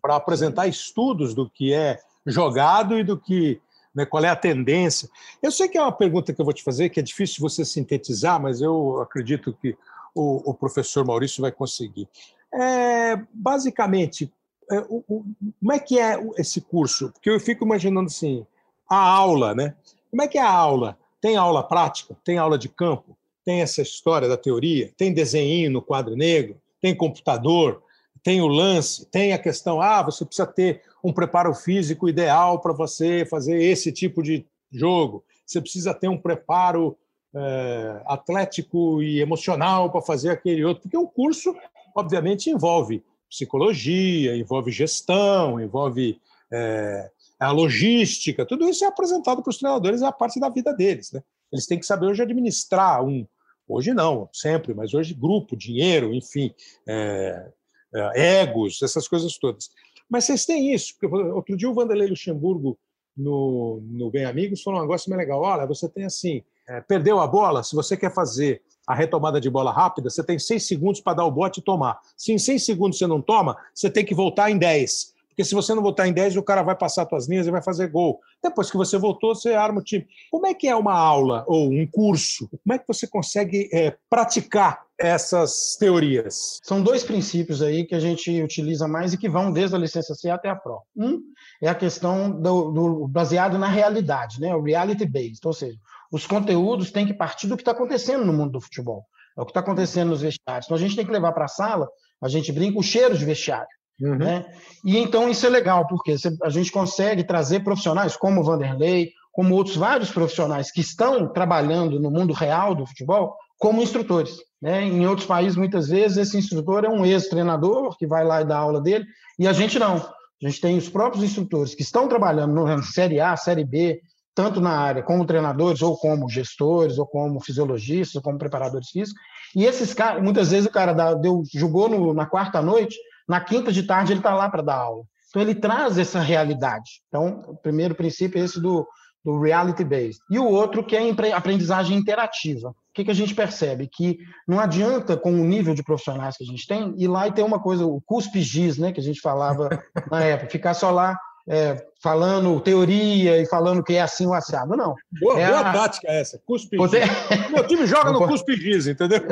para apresentar estudos do que é jogado e do que né, qual é a tendência. Eu sei que é uma pergunta que eu vou te fazer, que é difícil você sintetizar, mas eu acredito que o, o professor Maurício vai conseguir. É, basicamente, é, o, o, como é que é esse curso? Porque eu fico imaginando assim, a aula, né? Como é que é a aula? Tem aula prática? Tem aula de campo? Tem essa história da teoria? Tem desenho no quadro negro? Tem computador? Tem o lance? Tem a questão, ah, você precisa ter um preparo físico ideal para você fazer esse tipo de jogo. Você precisa ter um preparo é, atlético e emocional para fazer aquele outro, porque o curso, obviamente, envolve psicologia, envolve gestão, envolve é, a logística, tudo isso é apresentado para os treinadores, é a parte da vida deles. Né? Eles têm que saber hoje administrar um, hoje não, sempre, mas hoje grupo, dinheiro, enfim, é, é, egos, essas coisas todas. Mas vocês têm isso, porque outro dia o Vanderlei Luxemburgo, no, no Bem Amigos, falou um negócio bem legal. Olha, você tem assim, é, perdeu a bola, se você quer fazer a retomada de bola rápida, você tem seis segundos para dar o bote e tomar. Se em seis segundos você não toma, você tem que voltar em dez. Porque se você não voltar em 10, o cara vai passar suas linhas e vai fazer gol. Depois que você voltou, você arma o time. Como é que é uma aula ou um curso? Como é que você consegue é, praticar essas teorias? São dois princípios aí que a gente utiliza mais e que vão desde a licença C até a Pro. Um é a questão do, do baseado na realidade, né? o reality based, ou seja, os conteúdos têm que partir do que está acontecendo no mundo do futebol. É o que está acontecendo nos vestiários. Então a gente tem que levar para a sala, a gente brinca o cheiro de vestiário. Uhum. Né? E então isso é legal, porque a gente consegue trazer profissionais como o Vanderlei, como outros vários profissionais que estão trabalhando no mundo real do futebol como instrutores. Né? Em outros países, muitas vezes, esse instrutor é um ex-treinador que vai lá e dá aula dele, e a gente não. A gente tem os próprios instrutores que estão trabalhando no Série A, Série B, tanto na área como treinadores, ou como gestores, ou como fisiologistas, ou como preparadores físicos. E esses caras, muitas vezes o cara dá, deu, jogou no, na quarta noite, na quinta de tarde ele está lá para dar aula. Então ele traz essa realidade. Então, o primeiro princípio é esse do, do reality based. E o outro que é aprendizagem interativa. O que, que a gente percebe? Que não adianta, com o nível de profissionais que a gente tem, ir lá e ter uma coisa, o cuspe-giz, né, que a gente falava na época, ficar só lá é, falando teoria e falando que é assim o assado. Não. Boa, é boa a... tática essa, cuspe Poder... Meu time joga no cuspe-giz, entendeu?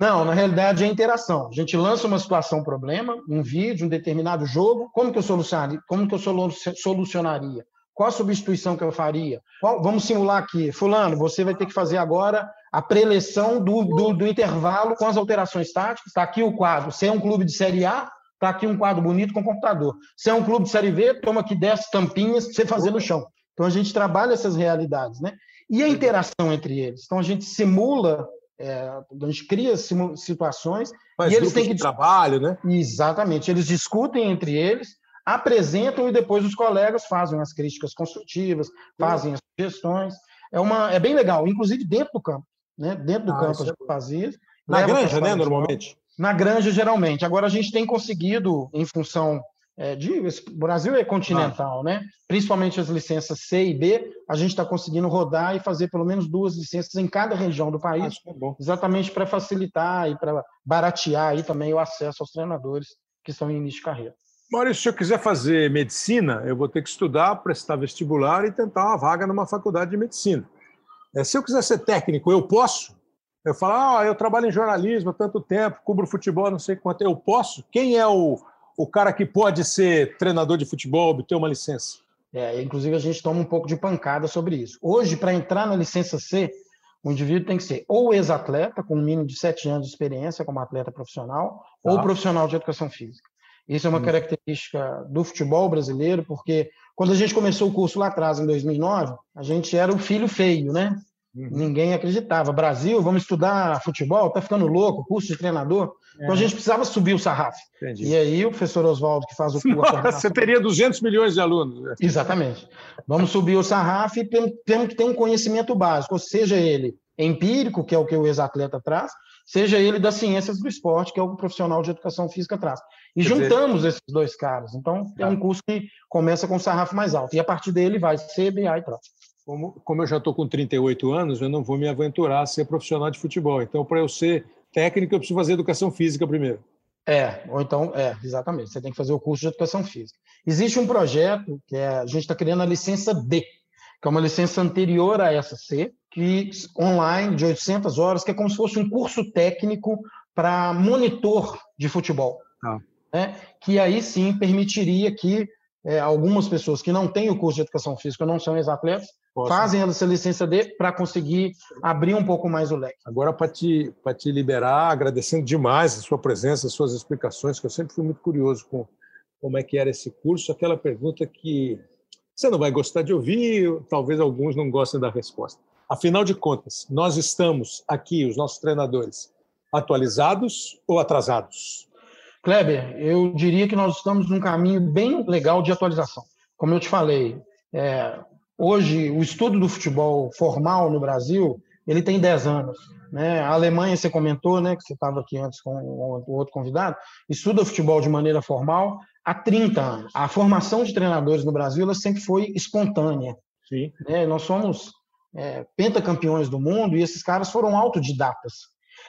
Não, na realidade é interação. A gente lança uma situação, um problema, um vídeo, um determinado jogo, como que eu solucionaria? Como que eu solucionaria? Qual a substituição que eu faria? Qual... vamos simular aqui. Fulano, você vai ter que fazer agora a preleção do, do, do intervalo com as alterações táticas. Está aqui o quadro. Você é um clube de Série A, Está aqui um quadro bonito com computador. Se é um clube de Série V, toma aqui 10 tampinhas para você fazer no chão. Então a gente trabalha essas realidades, né? E a interação entre eles. Então a gente simula, é, a gente cria situações Mas e eles têm que de trabalho, né? Exatamente. Eles discutem entre eles, apresentam e depois os colegas fazem as críticas construtivas, fazem as sugestões. É uma, é bem legal, inclusive dentro do campo, né? Dentro do ah, campo a gente é... fazia. Na granja, né? Normalmente. Na granja, geralmente. Agora, a gente tem conseguido, em função é, de, o Brasil é continental, ah. né? Principalmente as licenças C e B, a gente está conseguindo rodar e fazer pelo menos duas licenças em cada região do país, é exatamente para facilitar e para baratear aí também o acesso aos treinadores que estão em início de carreira. Maurício, se eu quiser fazer medicina, eu vou ter que estudar, prestar vestibular e tentar uma vaga numa faculdade de medicina. É, se eu quiser ser técnico, eu posso? Eu falo, ah, eu trabalho em jornalismo há tanto tempo, cubro futebol, não sei quanto. Eu posso? Quem é o, o cara que pode ser treinador de futebol, obter uma licença? É, inclusive a gente toma um pouco de pancada sobre isso. Hoje, para entrar na licença C, o indivíduo tem que ser ou ex-atleta, com um mínimo de sete anos de experiência como atleta profissional, tá. ou profissional de educação física. Isso é uma hum. característica do futebol brasileiro, porque quando a gente começou o curso lá atrás, em 2009, a gente era o filho feio, né? Uhum. Ninguém acreditava. Brasil, vamos estudar futebol, tá ficando louco, curso de treinador. É. Então a gente precisava subir o sarrafo. Entendi. E aí o professor Oswaldo, que faz o curso. Você teria 200 milhões de alunos. Né? Exatamente. Vamos subir o sarrafo e temos que ter um conhecimento básico, seja ele empírico, que é o que o ex-atleta traz, seja ele das ciências do esporte, que é o profissional de educação física traz. E Quer juntamos dizer... esses dois caras. Então, é um curso que começa com sarrafo mais alto. E a partir dele vai CBA e tal. Como, como eu já estou com 38 anos, eu não vou me aventurar a ser profissional de futebol. Então, para eu ser técnico, eu preciso fazer educação física primeiro. É, ou então, é, exatamente. Você tem que fazer o curso de educação física. Existe um projeto que é, a gente está criando a licença D, que é uma licença anterior a essa C, que online de 800 horas, que é como se fosse um curso técnico para monitor de futebol. Ah. Né? Que aí sim permitiria que é, algumas pessoas que não têm o curso de educação física, não são ex-atletas, fazem essa licença D para conseguir abrir um pouco mais o leque. Agora, para te, te liberar, agradecendo demais a sua presença, as suas explicações, que eu sempre fui muito curioso com como é que era esse curso, aquela pergunta que você não vai gostar de ouvir, talvez alguns não gostem da resposta. Afinal de contas, nós estamos aqui, os nossos treinadores, atualizados ou atrasados? Kleber, eu diria que nós estamos num caminho bem legal de atualização. Como eu te falei, é, hoje o estudo do futebol formal no Brasil ele tem 10 anos. Né? A Alemanha, você comentou, né, que você estava aqui antes com o outro convidado, estuda futebol de maneira formal há 30 anos. A formação de treinadores no Brasil ela sempre foi espontânea. Sim. Né? Nós somos é, pentacampeões do mundo e esses caras foram autodidatas.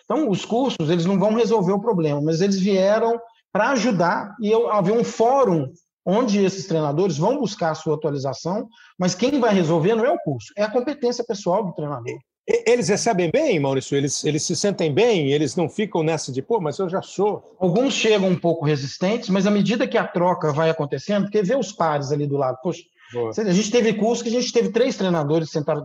Então, os cursos eles não vão resolver o problema, mas eles vieram para ajudar e haver um fórum onde esses treinadores vão buscar a sua atualização, mas quem vai resolver não é o curso, é a competência pessoal do treinador. Eles recebem bem, Maurício? Eles, eles se sentem bem? Eles não ficam nessa de, pô, mas eu já sou. Alguns chegam um pouco resistentes, mas à medida que a troca vai acontecendo, porque vê os pares ali do lado, poxa, Boa. a gente teve curso que a gente teve três treinadores sentados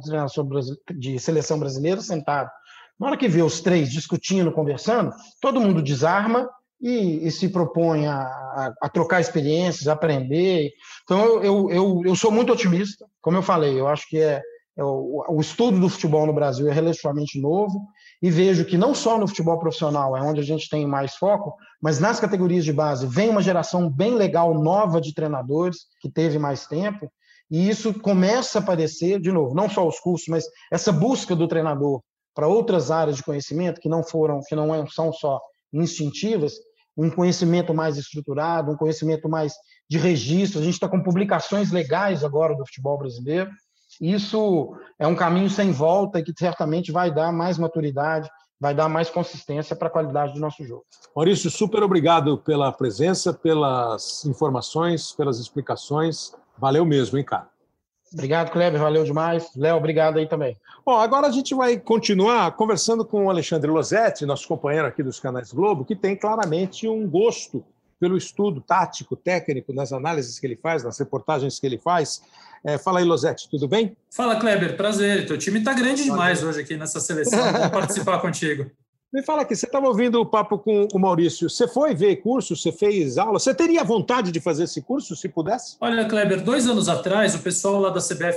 de seleção brasileira sentados. Na hora que vê os três discutindo, conversando, todo mundo desarma e, e se propõe a, a, a, trocar experiências, aprender. Então, eu, eu, eu, eu, sou muito otimista. Como eu falei, eu acho que é, é o, o, estudo do futebol no Brasil é relativamente novo e vejo que não só no futebol profissional é onde a gente tem mais foco, mas nas categorias de base vem uma geração bem legal, nova de treinadores, que teve mais tempo, e isso começa a aparecer, de novo, não só os cursos, mas essa busca do treinador para outras áreas de conhecimento que não foram, que não é, são só instintivas, um conhecimento mais estruturado, um conhecimento mais de registro. A gente está com publicações legais agora do futebol brasileiro. Isso é um caminho sem volta e que certamente vai dar mais maturidade, vai dar mais consistência para a qualidade do nosso jogo. Maurício, super obrigado pela presença, pelas informações, pelas explicações. Valeu mesmo, hein, cara? Obrigado, Kleber, valeu demais. Léo, obrigado aí também. Bom, agora a gente vai continuar conversando com o Alexandre Losetti, nosso companheiro aqui dos canais Globo, que tem claramente um gosto pelo estudo tático, técnico, nas análises que ele faz, nas reportagens que ele faz. É, fala aí, Losetti, tudo bem? Fala, Kleber, prazer. Teu time está grande demais hoje aqui nessa seleção. Vou participar contigo. Me fala aqui, você estava ouvindo o papo com o Maurício. Você foi ver curso? Você fez aula? Você teria vontade de fazer esse curso, se pudesse? Olha, Kleber, dois anos atrás, o pessoal lá da CBF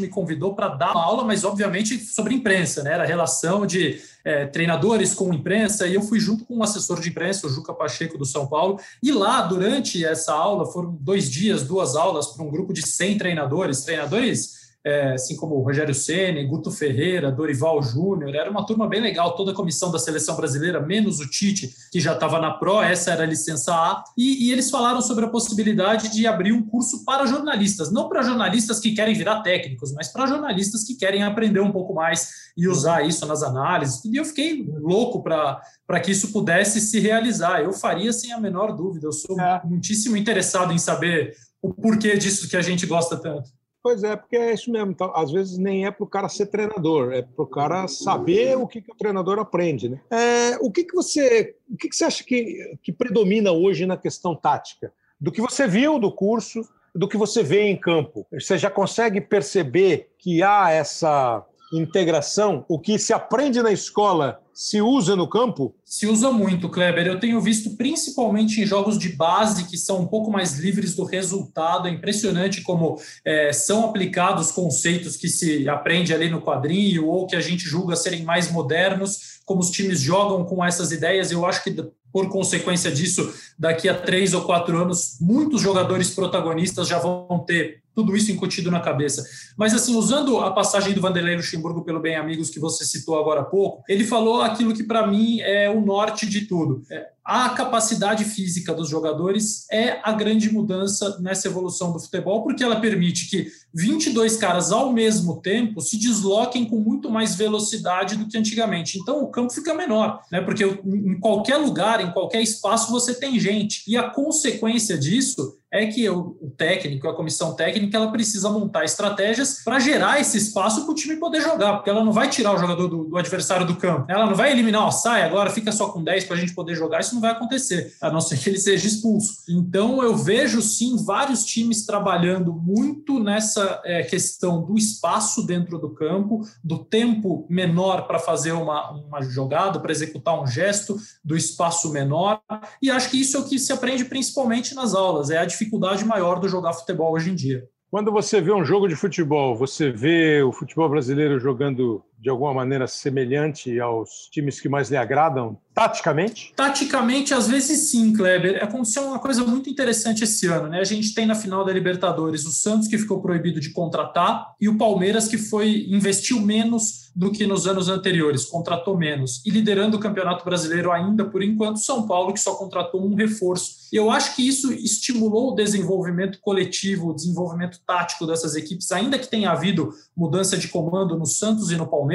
me convidou para dar uma aula, mas obviamente sobre imprensa, né? Era relação de é, treinadores com imprensa, e eu fui junto com um assessor de imprensa, o Juca Pacheco, do São Paulo, e lá, durante essa aula, foram dois dias, duas aulas para um grupo de 100 treinadores, treinadores é, assim como o Rogério Ceni, Guto Ferreira, Dorival Júnior, era uma turma bem legal, toda a comissão da seleção brasileira, menos o Tite, que já estava na Pro, essa era a licença A, e, e, eles falaram sobre a possibilidade de abrir um curso para jornalistas, não para jornalistas que querem virar técnicos, mas para jornalistas que querem aprender um pouco mais e usar isso nas análises. E eu fiquei louco para que isso pudesse se realizar. Eu faria sem a menor dúvida, eu sou é. muitíssimo interessado em saber o porquê disso que a gente gosta tanto. Pois é, porque é isso mesmo. Então, às vezes nem é para o cara ser treinador, é para o cara saber o que, que o treinador aprende. Né? É, o que, que você, o que, que você acha que, que predomina hoje na questão tática? Do que você viu do curso, do que você vê em campo? Você já consegue perceber que há essa integração? O que se aprende na escola se usa no campo? Se usa muito, Kleber. Eu tenho visto principalmente em jogos de base que são um pouco mais livres do resultado. É impressionante como é, são aplicados conceitos que se aprende ali no quadrinho ou que a gente julga serem mais modernos, como os times jogam com essas ideias. Eu acho que por consequência disso, daqui a três ou quatro anos, muitos jogadores protagonistas já vão ter tudo isso incutido na cabeça. Mas, assim, usando a passagem do Vanderlei Luxemburgo pelo Bem Amigos que você citou agora há pouco, ele falou aquilo que, para mim, é o norte de tudo. É, a capacidade física dos jogadores é a grande mudança nessa evolução do futebol, porque ela permite que 22 caras ao mesmo tempo se desloquem com muito mais velocidade do que antigamente. Então o campo fica menor, né? Porque em qualquer lugar, em qualquer espaço, você tem gente. E a consequência disso é que o, técnico, a comissão técnica, ela precisa montar estratégias para gerar esse espaço para o time poder jogar, porque ela não vai tirar o jogador do, do adversário do campo. Ela não vai eliminar, ó, sai agora, fica só com 10 para a gente poder jogar. Isso não vai acontecer, a não ser que ele seja expulso. Então, eu vejo sim vários times trabalhando muito nessa é, questão do espaço dentro do campo, do tempo menor para fazer uma, uma jogada, para executar um gesto, do espaço menor. E acho que isso é o que se aprende principalmente nas aulas, é a dificuldade maior do jogar futebol hoje em dia. Quando você vê um jogo de futebol, você vê o futebol brasileiro jogando de alguma maneira semelhante aos times que mais lhe agradam, taticamente? Taticamente, às vezes sim, Kleber. Aconteceu uma coisa muito interessante esse ano, né? A gente tem na final da Libertadores o Santos que ficou proibido de contratar e o Palmeiras que foi investiu menos do que nos anos anteriores, contratou menos. E liderando o Campeonato Brasileiro ainda por enquanto, São Paulo que só contratou um reforço. Eu acho que isso estimulou o desenvolvimento coletivo, o desenvolvimento tático dessas equipes, ainda que tenha havido mudança de comando no Santos e no Palmeiras,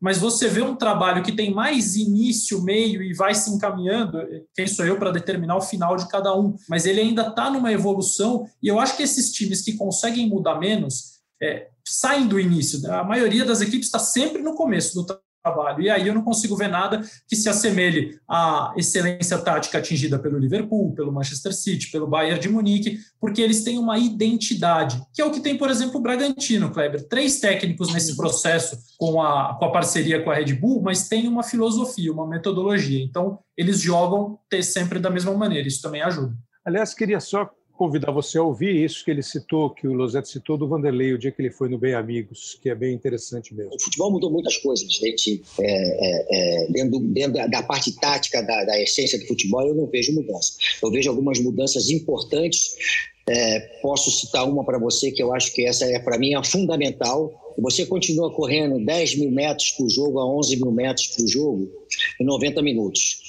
mas você vê um trabalho que tem mais início, meio e vai se encaminhando. Quem sou eu para determinar o final de cada um? Mas ele ainda está numa evolução e eu acho que esses times que conseguem mudar menos é, saem do início. A maioria das equipes está sempre no começo do trabalho. E aí eu não consigo ver nada que se assemelhe à excelência tática atingida pelo Liverpool, pelo Manchester City, pelo Bayern de Munique, porque eles têm uma identidade, que é o que tem, por exemplo, o Bragantino, Kleber. Três técnicos nesse processo com a, com a parceria com a Red Bull, mas tem uma filosofia, uma metodologia. Então, eles jogam sempre da mesma maneira. Isso também ajuda. Aliás, queria só convidar você a ouvir isso que ele citou, que o Losetti citou do Vanderlei, o dia que ele foi no Bem Amigos, que é bem interessante mesmo. O futebol mudou muitas coisas, gente. É, é, é, dentro, dentro da parte tática, da, da, essência do futebol, eu não vejo mudança. Eu vejo algumas mudanças importantes. É, posso citar uma para você, que eu acho que essa é, para mim, a fundamental. Você continua correndo 10 mil metros por jogo a 11 mil metros por jogo em 90 minutos.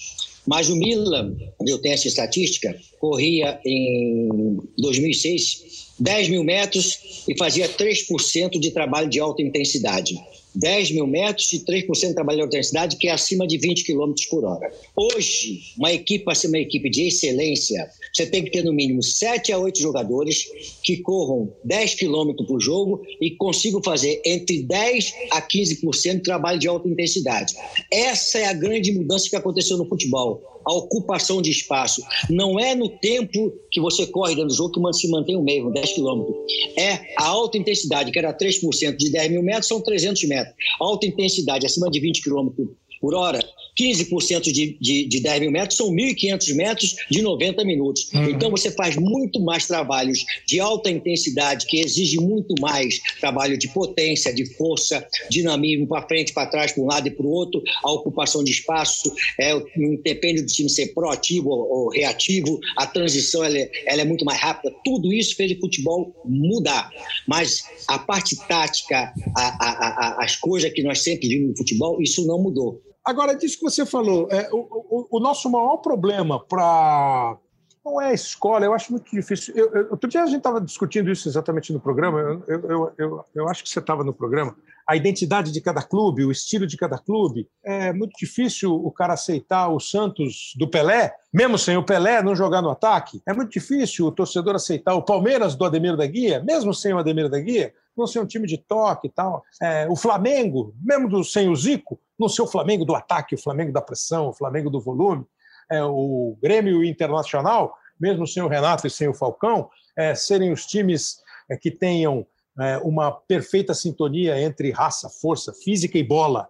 Mas o Milan, eu tenho essa estatística, corria em 2006 10 mil metros e fazia 3% de trabalho de alta intensidade. 10 mil metros e 3% de trabalho de intensidade, que é acima de 20 km por hora. Hoje, uma equipe, para ser uma equipe de excelência, você tem que ter no mínimo 7 a 8 jogadores que corram 10 km por jogo e consigam fazer entre 10 a 15% de trabalho de alta intensidade. Essa é a grande mudança que aconteceu no futebol a ocupação de espaço. Não é no tempo que você corre dentro do jogo que se mantém o mesmo, 10 quilômetros. É a alta intensidade, que era 3% de 10 mil metros, são 300 metros. A alta intensidade acima de 20 quilômetros por hora 15% de, de, de 10 mil metros são 1.500 metros de 90 minutos. Uhum. Então você faz muito mais trabalhos de alta intensidade, que exige muito mais trabalho de potência, de força, dinamismo para frente, para trás, para um lado e para o outro, a ocupação de espaço, é, não depende do time ser proativo ou, ou reativo, a transição ela é, ela é, muito mais rápida. Tudo isso fez o futebol mudar. Mas a parte tática, a, a, a, as coisas que nós sempre vimos no futebol, isso não mudou. Agora, disso que você falou, é, o, o, o nosso maior problema para. Não é a escola, eu acho muito difícil. Eu, eu, outro dia a gente estava discutindo isso exatamente no programa, eu, eu, eu, acho que você estava no programa. A identidade de cada clube, o estilo de cada clube. É muito difícil o cara aceitar o Santos do Pelé, mesmo sem o Pelé, não jogar no ataque. É muito difícil o torcedor aceitar o Palmeiras do Ademir da Guia, mesmo sem o Ademir da Guia, não ser um time de toque e tal. É, o Flamengo, mesmo do, sem o Zico, não ser o Flamengo do ataque, o Flamengo da pressão, o Flamengo do volume, é, o Grêmio Internacional, mesmo sem o Renato e sem o Falcão, é, serem os times é, que tenham é, uma perfeita sintonia entre raça, força, física e bola.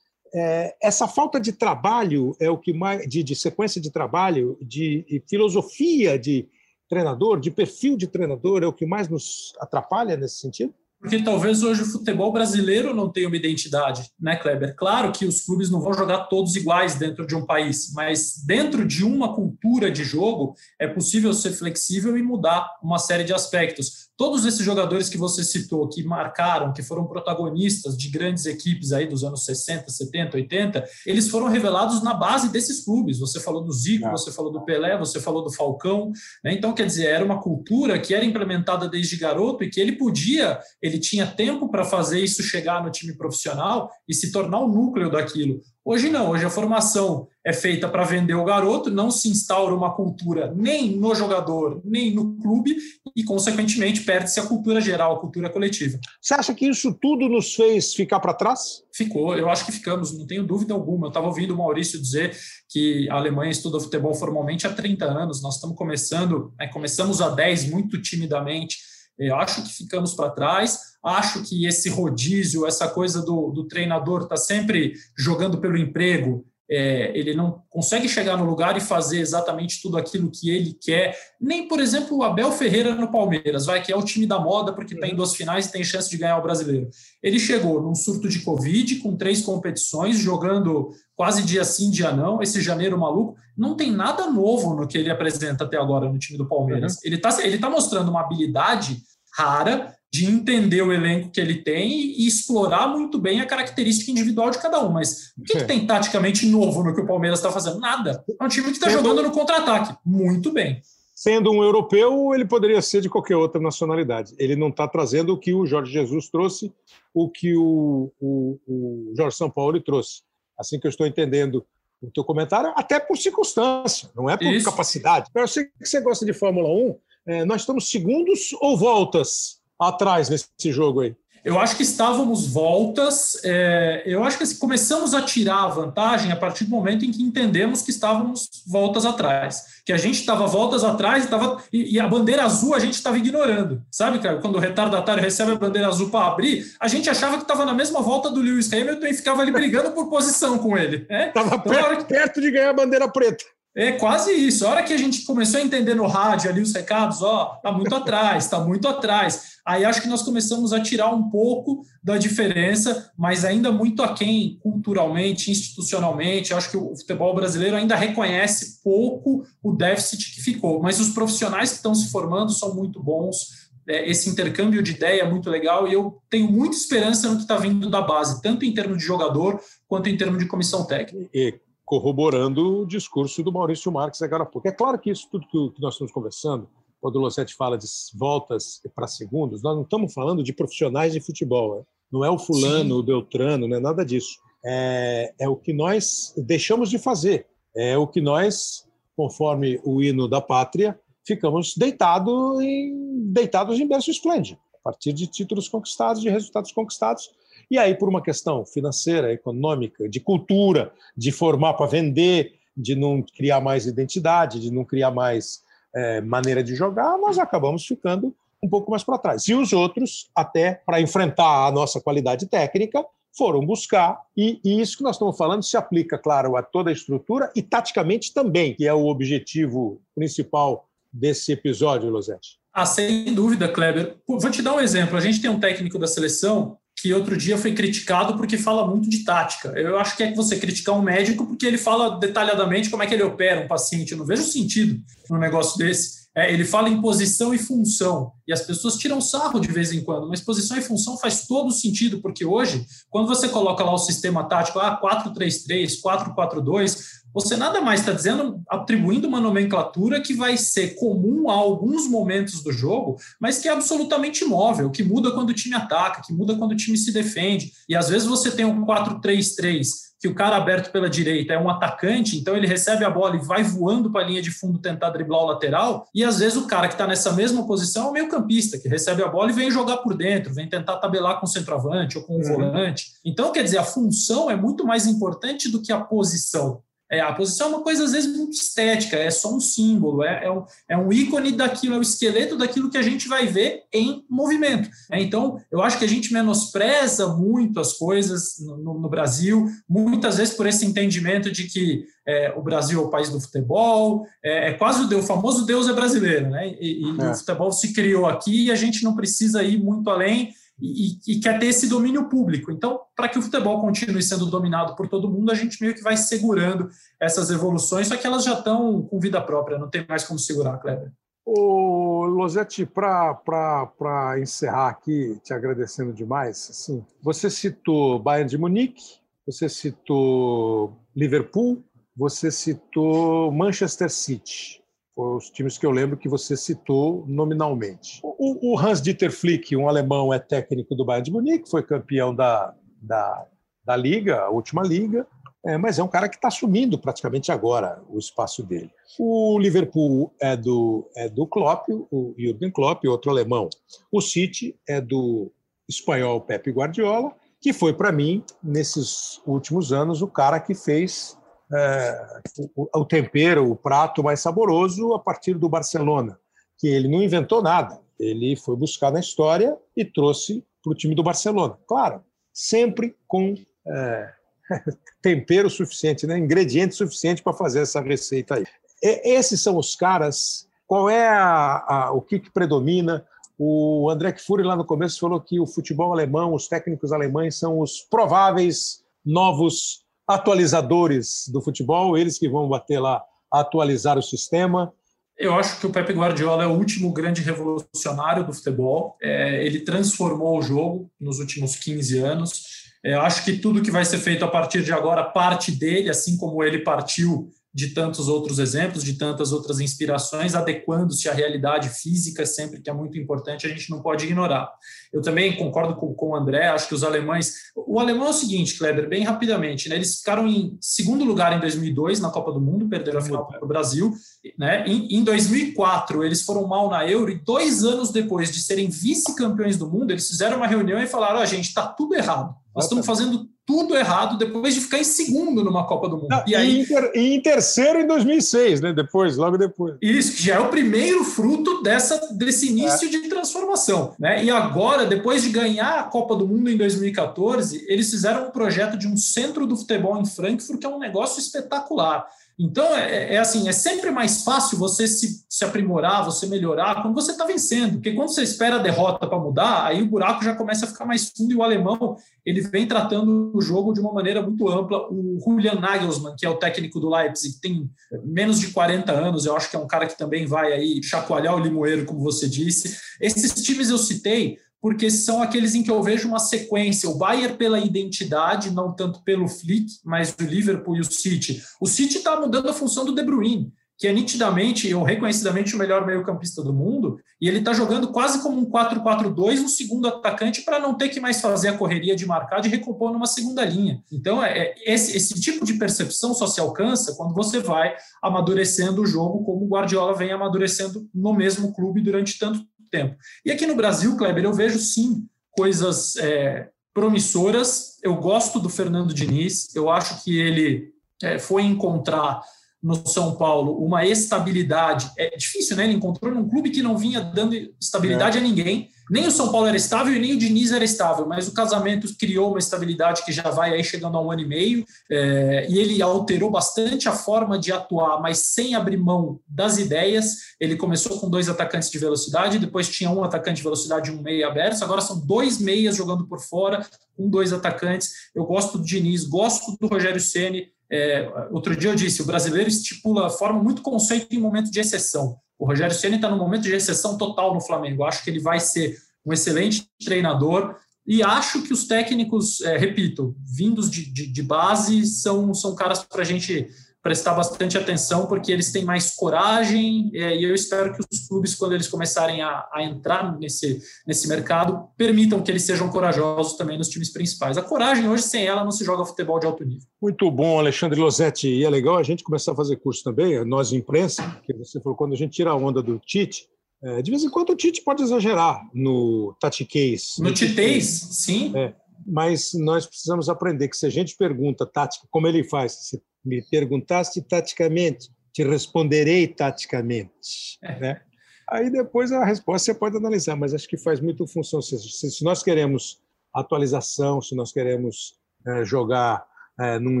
É, essa falta de trabalho é o que mais de, de sequência de trabalho, de, de filosofia de treinador, de perfil de treinador, é o que mais nos atrapalha nesse sentido? Porque talvez hoje o futebol brasileiro não tenha uma identidade, né, Kleber? Claro que os clubes não vão jogar todos iguais dentro de um país, mas dentro de uma cultura de jogo é possível ser flexível e mudar uma série de aspectos todos esses jogadores que você citou, que marcaram, que foram protagonistas de grandes equipes aí dos anos 60, 70, 80, eles foram revelados na base desses clubes. Você falou do Zico, você falou do Pelé, você falou do Falcão. Né? Então, quer dizer, era uma cultura que era implementada desde garoto e que ele podia, ele tinha tempo para fazer isso chegar no time profissional e se tornar o núcleo daquilo. Hoje não, hoje a formação é feita para vender o garoto, não se instaura uma cultura nem no jogador, nem no clube, e, consequentemente, perde-se a cultura geral, a cultura coletiva. Você acha que isso tudo nos fez ficar para trás? Ficou, eu acho que ficamos, não tenho dúvida alguma. Eu estava ouvindo o Maurício dizer que a Alemanha estuda futebol formalmente há 30 anos, nós estamos começando, né, começamos há 10 muito timidamente. Eu acho que ficamos para trás. Acho que esse rodízio, essa coisa do, do treinador estar tá sempre jogando pelo emprego, é, ele não consegue chegar no lugar e fazer exatamente tudo aquilo que ele quer. Nem, por exemplo, o Abel Ferreira no Palmeiras, vai que é o time da moda porque está em duas finais e tem chance de ganhar o brasileiro. Ele chegou num surto de Covid, com três competições, jogando quase dia sim, dia não, esse janeiro maluco. Não tem nada novo no que ele apresenta até agora no time do Palmeiras. Uhum. Ele está ele tá mostrando uma habilidade rara de entender o elenco que ele tem e explorar muito bem a característica individual de cada um. Mas o que, que tem taticamente novo no que o Palmeiras está fazendo? Nada. É um time que está jogando no contra-ataque. Muito bem. Sendo um europeu, ele poderia ser de qualquer outra nacionalidade. Ele não está trazendo o que o Jorge Jesus trouxe, o que o, o, o Jorge São Paulo trouxe. Assim que eu estou entendendo o teu comentário, até por circunstância, não é por Isso. capacidade. Eu sei que você gosta de Fórmula 1. É, nós estamos segundos ou voltas atrás nesse jogo aí? Eu acho que estávamos voltas. É, eu acho que assim, começamos a tirar a vantagem a partir do momento em que entendemos que estávamos voltas atrás. Que a gente estava voltas atrás e, tava, e, e, a bandeira azul a gente estava ignorando. Sabe, cara? Quando o retardatário recebe a bandeira azul para abrir, a gente achava que estava na mesma volta do Lewis Hamilton e ficava ali brigando por posição com ele. Estava é? então, perto, perto de ganhar a bandeira preta. É quase isso. A hora que a gente começou a entender no rádio ali os recados, ó, tá muito atrás, tá muito atrás. Aí acho que nós começamos a tirar um pouco da diferença, mas ainda muito aquém culturalmente, institucionalmente. Acho que o futebol brasileiro ainda reconhece pouco o déficit que ficou. Mas os profissionais que estão se formando são muito bons. É, esse intercâmbio de ideia é muito legal e eu tenho muita esperança no que está vindo da base, tanto em termos de jogador quanto em termos de comissão técnica. E corroborando o discurso do Maurício Marques agora há pouco. É claro que isso tudo que nós estamos conversando, quando o Lossetti fala de voltas para segundos, nós não estamos falando de profissionais de futebol. Né? Não é o fulano, Sim. o Beltrano, não é nada disso. É, é o que nós deixamos de fazer. É o que nós, conforme o hino da pátria, ficamos deitado em, deitados em berço esplêndido, a partir de títulos conquistados, de resultados conquistados, e aí, por uma questão financeira, econômica, de cultura, de formar para vender, de não criar mais identidade, de não criar mais é, maneira de jogar, nós acabamos ficando um pouco mais para trás. E os outros, até para enfrentar a nossa qualidade técnica, foram buscar, e, e, isso que nós estamos falando se aplica, claro, a toda a estrutura e taticamente também, que é o objetivo principal desse episódio, Losete. Ah, sem dúvida, Kleber. Vou te dar um exemplo. A gente tem um técnico da seleção que outro dia foi criticado porque fala muito de tática. Eu acho que é que você criticar um médico porque ele fala detalhadamente como é que ele opera um paciente. Eu não vejo sentido num negócio desse. É, ele fala em posição e função, e as pessoas tiram sarro de vez em quando, mas posição e função faz todo sentido, porque hoje, quando você coloca lá o sistema tático, ah, 4-3-3, 4-4-2, você nada mais está dizendo, atribuindo uma nomenclatura que vai ser comum a alguns momentos do jogo, mas que é absolutamente móvel, que muda quando o time ataca, que muda quando o time se defende. E às vezes você tem um 4-3-3 que o cara aberto pela direita é um atacante, então ele recebe a bola e vai voando para a linha de fundo tentar driblar o lateral, e às vezes o cara que está nessa mesma posição é o meio campista, que recebe a bola e vem jogar por dentro, vem tentar tabelar com o centroavante ou com o uhum. volante. Então, quer dizer, a função é muito mais importante do que a posição. É, a posição é uma coisa, às vezes, muito estética, é só um símbolo, é, é, um, é um ícone daquilo, é o esqueleto daquilo que a gente vai ver em movimento. É, então, eu acho que a gente menospreza muito as coisas no, no Brasil, muitas vezes por esse entendimento de que é, o Brasil é o país do futebol, é, é quase o, Deus, o famoso Deus é brasileiro, né? E, e é. o futebol se criou aqui e a gente não precisa ir muito além e, e, quer ter esse domínio público. Então, para que o futebol continue sendo dominado por todo mundo, a gente meio que vai segurando essas evoluções, só que elas já estão com vida própria, não tem mais como segurar, Kleber. Ô, Losetti, para encerrar aqui, te agradecendo demais, assim, você citou Bayern de Munique, você citou Liverpool, você citou Manchester City os times que eu lembro que você citou nominalmente. O, o Hans-Dieter Flick, um alemão, é técnico do Bayern de Munique, foi campeão da, da, da Liga, a última Liga, é, mas é um cara que está assumindo praticamente agora o espaço dele. O Liverpool é do, é do Klopp, o Jürgen Klopp, outro alemão. O City é do espanhol Pepe Guardiola, que foi, para mim, nesses últimos anos, o cara que fez é, o, o tempero, o prato mais saboroso a partir do Barcelona, que ele não inventou nada, ele foi buscar na história e trouxe para o time do Barcelona. Claro, sempre com é, tempero suficiente, né? ingrediente suficiente para fazer essa receita aí. E, esses são os caras. Qual é a, a, o que, que predomina? O André Kfouri lá no começo falou que o futebol alemão, os técnicos alemães são os prováveis novos atualizadores do futebol, eles que vão bater lá, atualizar o sistema. Eu acho que o Pepe Guardiola é o último grande revolucionário do futebol. É, ele transformou o jogo nos últimos 15 anos. É, acho que tudo que vai ser feito a partir de agora parte dele, assim como ele partiu de tantos outros exemplos, de tantas outras inspirações, adequando-se à realidade física, sempre que é muito importante, a gente não pode ignorar. Eu também concordo com, com o André, acho que os alemães. O alemão é o seguinte, Kleber, bem rapidamente, né? Eles ficaram em segundo lugar em 2002 na Copa do Mundo, perderam a final para o Brasil. Né? Em, em 2004, eles foram mal na Euro e dois anos depois de serem vice-campeões do mundo, eles fizeram uma reunião e falaram: a oh, gente, está tudo errado. Nós estamos fazendo tudo errado depois de ficar em segundo numa Copa do Mundo. Não, e, aí, em, ter, em terceiro em 2006, né? Depois, logo depois. Isso, que já é o primeiro fruto dessa, desse início é. de transformação. Né? E agora, depois de ganhar a Copa do Mundo em 2014, eles fizeram um projeto de um centro do futebol em Frankfurt, que é um negócio espetacular. Então, é, é, assim, é sempre mais fácil você se, se aprimorar, você melhorar quando você está vencendo, porque quando você espera a derrota para mudar, aí o buraco já começa a ficar mais fundo e o alemão, ele vem tratando o jogo de uma maneira muito ampla. O Julian Nagelsmann, que é o técnico do Leipzig, tem menos de 40 anos, eu acho que é um cara que também vai aí chacoalhar o limoeiro, como você disse. Esses times eu citei, porque são aqueles em que eu vejo uma sequência. O Bayern pela identidade, não tanto pelo Flick, mas o Liverpool e o City. O City está mudando a função do De Bruyne, que é nitidamente ou reconhecidamente o melhor meio-campista do mundo, e ele está jogando quase como um 4-4-2 no segundo atacante para não ter que mais fazer a correria de marcar, de recompor numa segunda linha. Então, é, é, esse, esse tipo de percepção só se alcança quando você vai amadurecendo o jogo, como o Guardiola vem amadurecendo no mesmo clube durante tanto tempo. E aqui no Brasil, Kleber, eu vejo sim coisas é, promissoras. Eu gosto do Fernando Diniz, eu acho que ele é, foi encontrar no São Paulo uma estabilidade. É difícil, né? Ele encontrou num clube que não vinha dando estabilidade é. a ninguém. Nem o São Paulo era estável e nem o Diniz era estável, mas o casamento criou uma estabilidade que já vai aí chegando a um ano e meio. É, e ele alterou bastante a forma de atuar, mas sem abrir mão das ideias. Ele começou com dois atacantes de velocidade, depois tinha um atacante de velocidade e um meia aberto. Agora são dois meias jogando por fora, com dois atacantes. Eu gosto do Diniz, gosto do Rogério Ceni é, outro dia eu disse, o brasileiro estipula, forma muito conceito em momento de exceção. O Rogério Ceni está no momento de exceção total no Flamengo. acho que ele vai ser um excelente treinador e acho que os técnicos, é, repito, vindos de, de, de, base, são, são caras para a gente prestar bastante atenção, porque eles têm mais coragem, é, e eu espero que os clubes, quando eles começarem a, a, entrar nesse, nesse mercado, permitam que eles sejam corajosos também nos times principais. A coragem, hoje, sem ela, não se joga futebol de alto nível. Muito bom, Alexandre Losetti. E é legal a gente começar a fazer curso também, nós, imprensa, que você falou, quando a gente tira a onda do Tite, é, de vez em quando o Tite pode exagerar no tatiquês. No, no titês, sim. É, mas nós precisamos aprender que se a gente pergunta tática, como ele faz, se me perguntaste taticamente, te responderei taticamente. É. Né? Aí depois a resposta você pode analisar, mas acho que faz muito função. Se, se nós queremos atualização, se nós queremos é, jogar é, num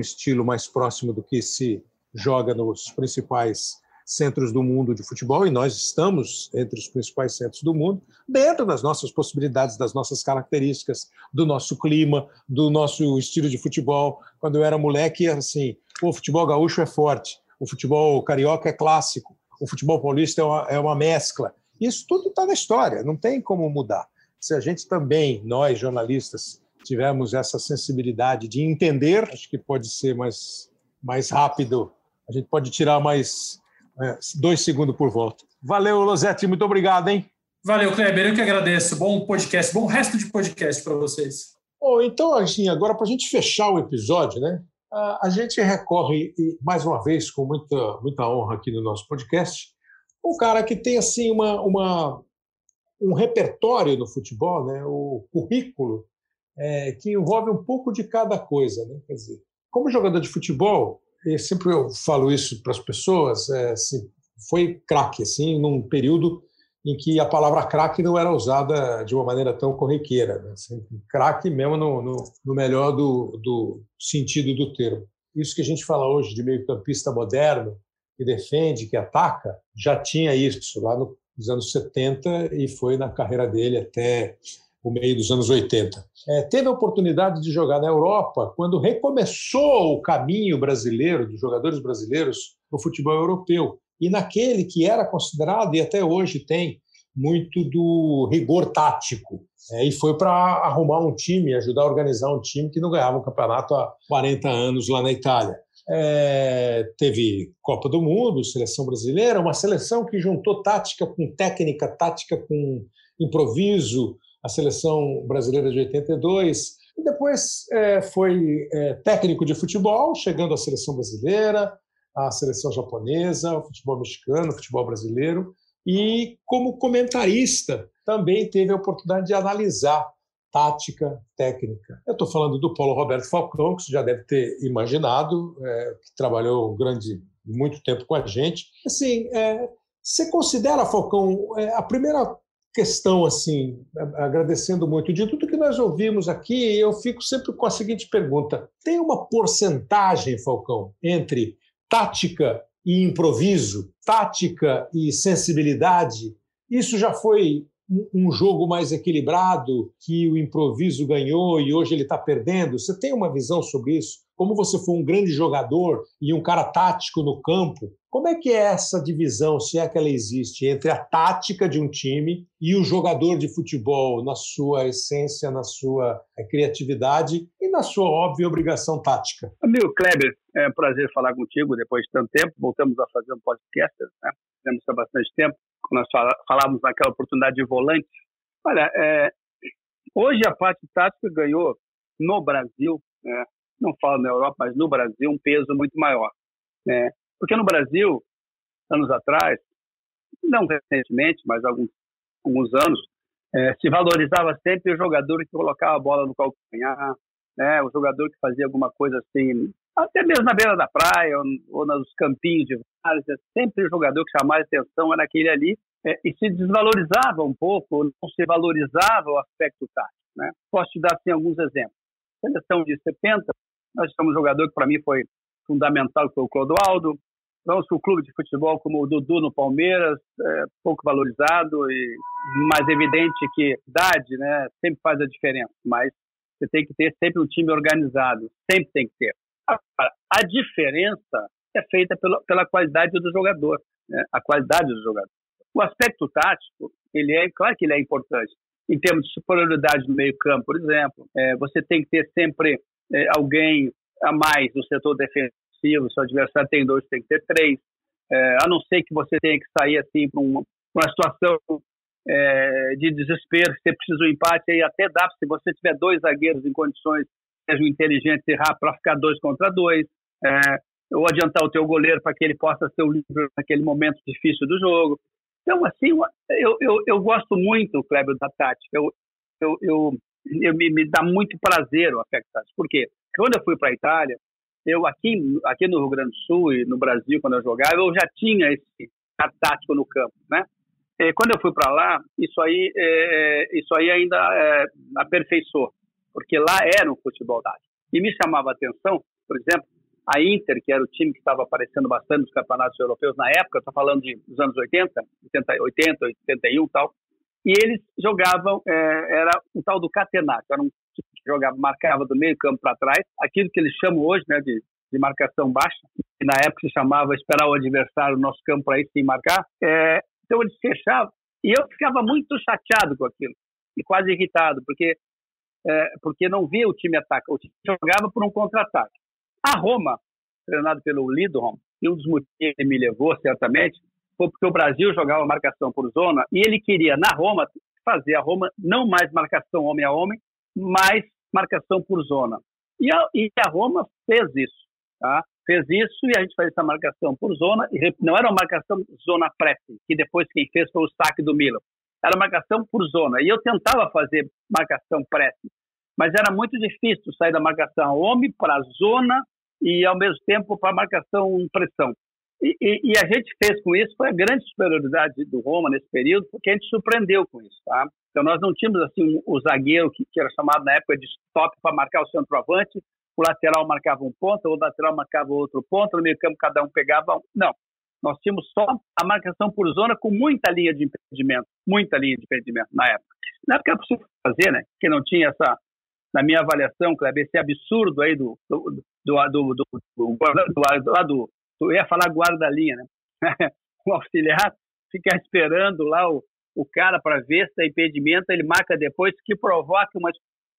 estilo mais próximo do que se joga nos principais centros do mundo de futebol, e nós estamos entre os principais centros do mundo, dentro das nossas possibilidades, das nossas características, do nosso clima, do nosso estilo de futebol. Quando eu era moleque, assim, o futebol gaúcho é forte, o futebol carioca é clássico, o futebol paulista é uma, é uma mescla. Isso tudo está na história, não tem como mudar. Se a gente também, nós jornalistas, tivermos essa sensibilidade de entender, acho que pode ser mais, mais rápido, a gente pode tirar mais é, dois segundos por volta. Valeu, Losetti, muito obrigado, hein? Valeu, Kleber, eu que agradeço. Bom podcast, bom resto de podcast para vocês. Bom, então, assim, agora para a gente fechar o episódio, né? A gente recorre, mais uma vez, com muita, muita honra aqui no nosso podcast, um cara que tem assim uma, uma um repertório no futebol, né? o currículo, é, que envolve um pouco de cada coisa. Né? Quer dizer, como jogador de futebol, e sempre eu falo isso para as pessoas, é, assim, foi craque, assim, num período em que a palavra craque não era usada de uma maneira tão corriqueira. Né? Assim, craque mesmo no, no, no melhor do, do, sentido do termo. Isso que a gente fala hoje de meio-campista moderno, que defende, que ataca, já tinha isso lá nos anos 70 e foi na carreira dele até o meio dos anos 80. É, teve a oportunidade de jogar na Europa quando recomeçou o caminho brasileiro, dos jogadores brasileiros, no futebol europeu. E naquele que era considerado, e até hoje tem, muito do rigor tático. É, e foi para arrumar um time, ajudar a organizar um time que não ganhava um campeonato há 40 anos lá na Itália. É, teve Copa do Mundo, seleção brasileira, uma seleção que juntou tática com técnica, tática com improviso, a seleção brasileira de 82. E depois é, foi é, técnico de futebol, chegando à seleção brasileira, à seleção japonesa, ao futebol mexicano, ao futebol brasileiro. E como comentarista, também teve a oportunidade de analisar tática, técnica. Eu estou falando do Paulo Roberto Falcão, que você já deve ter imaginado, é, que trabalhou um grande muito tempo com a gente. Assim, é, você considera, Falcão, é, a primeira questão, assim, agradecendo muito de tudo que nós ouvimos aqui, eu fico sempre com a seguinte pergunta: tem uma porcentagem, Falcão, entre tática e improviso, tática e sensibilidade? Isso já foi um jogo mais equilibrado que o improviso ganhou e hoje ele está perdendo? Você tem uma visão sobre isso? Como você foi um grande jogador e um cara tático no campo, como é que é essa divisão, se é que ela existe, entre a tática de um time e o jogador de futebol na sua essência, na sua eh, criatividade e na sua óbvia obrigação tática? Amigo Kleber, é um prazer falar contigo depois de tanto tempo. Voltamos a fazer um podcast, né? Fizemos há bastante tempo, quando nós falávamos naquela oportunidade de volante. Olha, é, hoje a parte tática ganhou no Brasil, né? Não falo na Europa, mas no Brasil, um peso muito maior. Né? Porque no Brasil, anos atrás, não recentemente, mas alguns, alguns anos, é, se valorizava sempre o jogador que colocava a bola no calcanhar, né? O jogador que fazia alguma coisa assim, até mesmo na beira da praia ou, ou nos campinhos de várzea, sempre o jogador que chamava atenção era aquele ali é, e se desvalorizava um pouco, não se valorizava o aspecto tático, né? Posso te dar assim alguns exemplos. Seleção de 70, nós temos um jogador que para mim foi fundamental, que foi o Clodoaldo, Vamos para o clube de futebol como o Dudu no Palmeiras, é, pouco valorizado e mais evidente que idade, né, sempre faz a diferença. Mas você tem que ter sempre um time organizado, sempre tem que ter. A, a diferença é feita pela, pela qualidade do jogador, né, a qualidade do jogador. O aspecto tático, ele é claro que ele é importante. Em termos de superioridade no meio campo, por exemplo, é, você tem que ter sempre é, alguém a mais no setor defensivo ofensivo, se o adversário tem dois, tem que ter três. É, a não ser que você tenha que sair assim para uma, uma, situação é, de desespero, se você precisa um empate, aí até dá, se você tiver dois zagueiros em condições, sejam inteligentes e rápidos, para ficar dois contra dois, é, ou adiantar o teu goleiro para que ele possa ser o livre naquele momento difícil do jogo. Então, assim, eu, eu, eu gosto muito, Kleber, da tática. Eu, eu, eu, eu me, me, dá muito prazer o tático. Por quê? Quando eu fui para a Itália, eu aqui, aqui no Rio Grande do Sul e no Brasil, quando eu jogava, eu já tinha esse tático no campo, né? E quando eu fui para lá, isso aí, é, isso aí ainda é, aperfeiçoou, porque lá era um futebol tático. E me chamava a atenção, por exemplo, a Inter, que era o time que estava aparecendo bastante nos campeonatos europeus na época, estou falando de, dos anos 80, 80, 80 81 e tal, e eles jogavam, é, era o tal do catenato, era um jogava, marcava do meio campo para trás, aquilo que eles chamam hoje né, de, de marcação baixa, que na época se chamava esperar o adversário no nosso campo para ir sem marcar. É, então eles fechavam e eu ficava muito chateado com aquilo e quase irritado, porque é, porque não via o time atacar, o time jogava por um contra-ataque. A Roma, treinado pelo Lidrom, e um dos motivos que me levou certamente foi porque o Brasil jogava marcação por zona e ele queria na Roma fazer a Roma não mais marcação homem a homem, mas marcação por zona. E a, e a Roma fez isso, tá? Fez isso e a gente fez essa marcação por zona, e não era uma marcação zona pressing, que depois quem fez foi o saque do Milan. Era marcação por zona. E eu tentava fazer marcação pressing, mas era muito difícil sair da marcação homem para a zona e ao mesmo tempo para a marcação pressão. E, e, e, a gente fez com isso, foi a grande superioridade do Roma nesse período, porque a gente surpreendeu com isso. Tá? Então nós não tínhamos assim o zagueiro que, que era chamado na época de stop para marcar o centroavante, o lateral marcava um ponto, o lateral marcava outro ponto, no meio campo cada um pegava um. Não, nós tínhamos só a marcação por zona com muita linha de impedimento, muita linha de impedimento na época. Na época era possível fazer, né? Que não tinha essa, na minha avaliação, Kleber, esse absurdo aí do, do, do, do, do, do, do, do eu ia falar guarda-linha, né? o auxiliar fica esperando lá o, o cara para ver se é impedimento, ele marca depois, que provoca uma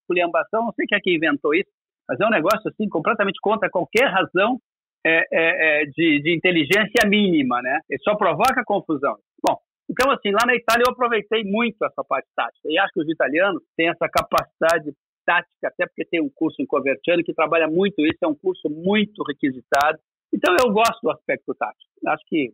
esculhambação, não sei quem é que inventou isso, mas é um negócio assim completamente contra qualquer razão é, é, é, de, de, inteligência mínima, né? Ele só provoca confusão. Bom, então assim, lá na Itália eu aproveitei muito essa parte tática, e acho que os italianos têm essa capacidade tática, até porque tem um curso em Coverciano que trabalha muito isso, é um curso muito requisitado, então eu gosto do aspecto tático. Acho que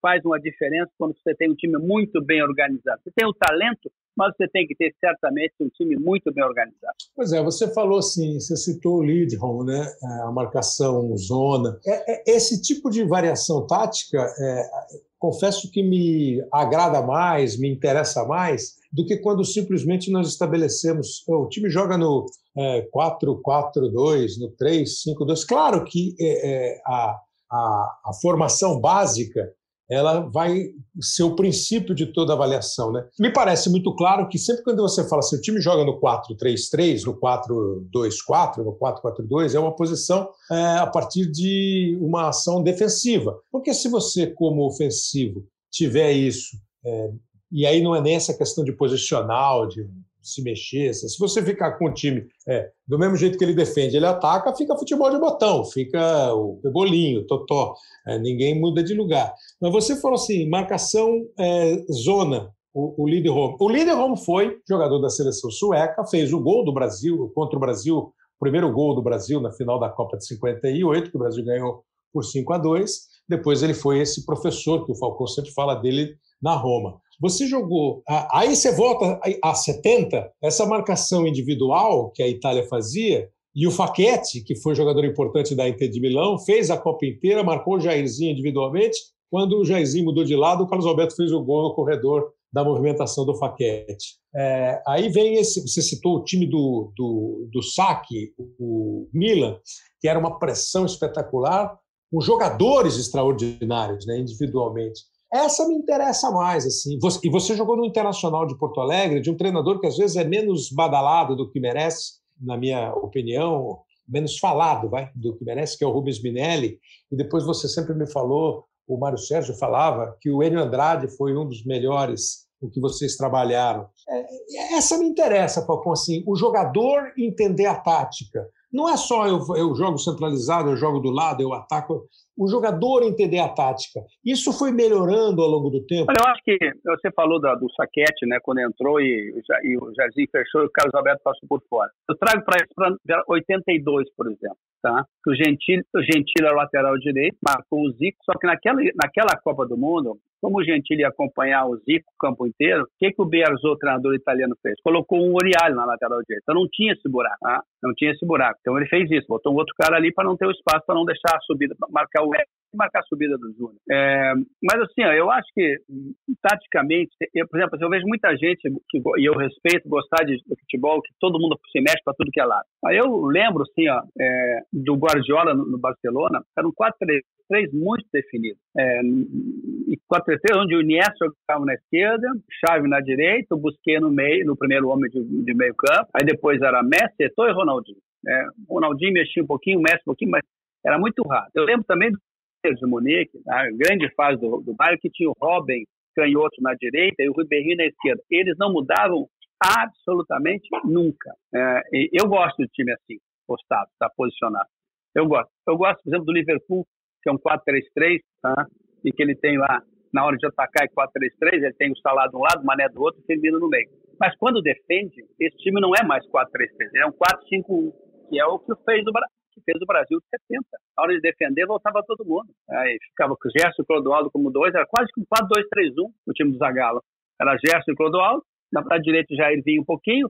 faz uma diferença quando você tem um time muito bem organizado. Você tem o talento, mas você tem que ter certamente um time muito bem organizado. Pois é, você falou assim, você citou o lead home, né? É, a marcação zona. É, é, esse tipo de variação tática, é, confesso que me agrada mais, me interessa mais do que quando simplesmente nós estabelecemos. O time joga no é, 4-4-2, no 3-5-2. Claro que é, é, a, a, a, formação básica ela vai ser o princípio de toda avaliação. Né? Me parece muito claro que sempre quando você fala assim, o time joga no 4-3-3, no 4-2-4, no 4-4-2, é uma posição é, a partir de uma ação defensiva. Porque se você, como ofensivo, tiver isso é, e aí não é nem essa questão de posicional, de se mexer. Se você ficar com o time é, do mesmo jeito que ele defende, ele ataca, fica futebol de botão, fica o bolinho, o totó, é, ninguém muda de lugar. Mas você falou assim, marcação é, zona, o, líder home. O líder home foi jogador da seleção sueca, fez o gol do Brasil contra o Brasil, o primeiro gol do Brasil na final da Copa de 58, que o Brasil ganhou por 5 a 2. Depois ele foi esse professor que o Falcão sempre fala dele na Roma. Você jogou. Aí você volta a 70, essa marcação individual que a Itália fazia, E o Faquete, que foi jogador importante da Inter de Milão, fez a Copa inteira, marcou o Jairzinho individualmente. Quando o Jairzinho mudou de lado, o Carlos Alberto fez o gol no corredor da movimentação do Faquete. É, aí vem esse, você citou o time do, do, do saque, o Milan, que era uma pressão espetacular, com jogadores extraordinários, né, individualmente. Essa me interessa mais, assim. E você jogou no Internacional de Porto Alegre, de um treinador que às vezes é menos badalado do que merece, na minha opinião, menos falado, vai, do que merece, que é o Rubens Minelli. E depois você sempre me falou, o Mário Sérgio falava que o Enio Andrade foi um dos melhores com que vocês trabalharam. É, essa me interessa, Falcão, assim, o jogador entender a tática. Não é só eu, eu jogo centralizado, eu jogo do lado, eu ataco o jogador entender a tática. Isso foi melhorando ao longo do tempo? Olha, eu acho que você falou do, do saquete, né, quando entrou e, e o Jairzinho fechou e o Carlos Alberto passou por fora. Eu trago para 82, por exemplo. Tá? o Gentili, o Gentili era o lateral direito, marcou o Zico, só que naquela, naquela Copa do Mundo, como o Gentili ia acompanhar o Zico o campo inteiro, o que, que o Bearzot, o treinador italiano, fez? Colocou um Orial na lateral direita. Então não tinha esse buraco. Tá? Não tinha esse buraco. Então ele fez isso, botou um outro cara ali para não ter o espaço, para não deixar a subida, marcar o marcar a subida do Júnior. É, mas assim, ó, eu acho que taticamente, eu, por exemplo, eu vejo muita gente que e eu respeito gostar de, de futebol, que todo mundo se mexe para tudo que é lado. Eu lembro assim, ó, é, do Guardiola no, no Barcelona, era um 4-3 muito definido. É, e 4-3, onde o Iniesta jogava na esquerda, Xavi na direita, o Busquets no meio, no primeiro homem de, de meio campo, aí depois era Messi, Eto'o e Ronaldinho. É, Ronaldinho mexia um pouquinho, Messi um pouquinho, mas era muito raro. Eu lembro também do de Munique, a grande fase do, do Bayern, que tinha o Robin canhoto na direita e o Ribeirinho na esquerda. Eles não mudavam absolutamente nunca. É, eu gosto de time assim, postado, está posicionado. Eu gosto. Eu gosto, por exemplo, do Liverpool, que é um 4-3-3, tá? e que ele tem lá, na hora de atacar é 4-3-3, ele tem o Salah de um lado, o Mané do outro e termina no meio. Mas quando defende, esse time não é mais 4-3-3, ele é um 4-5-1, que é o que fez o, que fez o Brasil de 70. Na hora de defender, voltava todo mundo. Aí ficava com o Gerson e o Clodoaldo como dois, era quase que um 4-2-3-1 o time do Zagallo. Era Gerson e Clodoaldo, na direita o Jair vinha um pouquinho,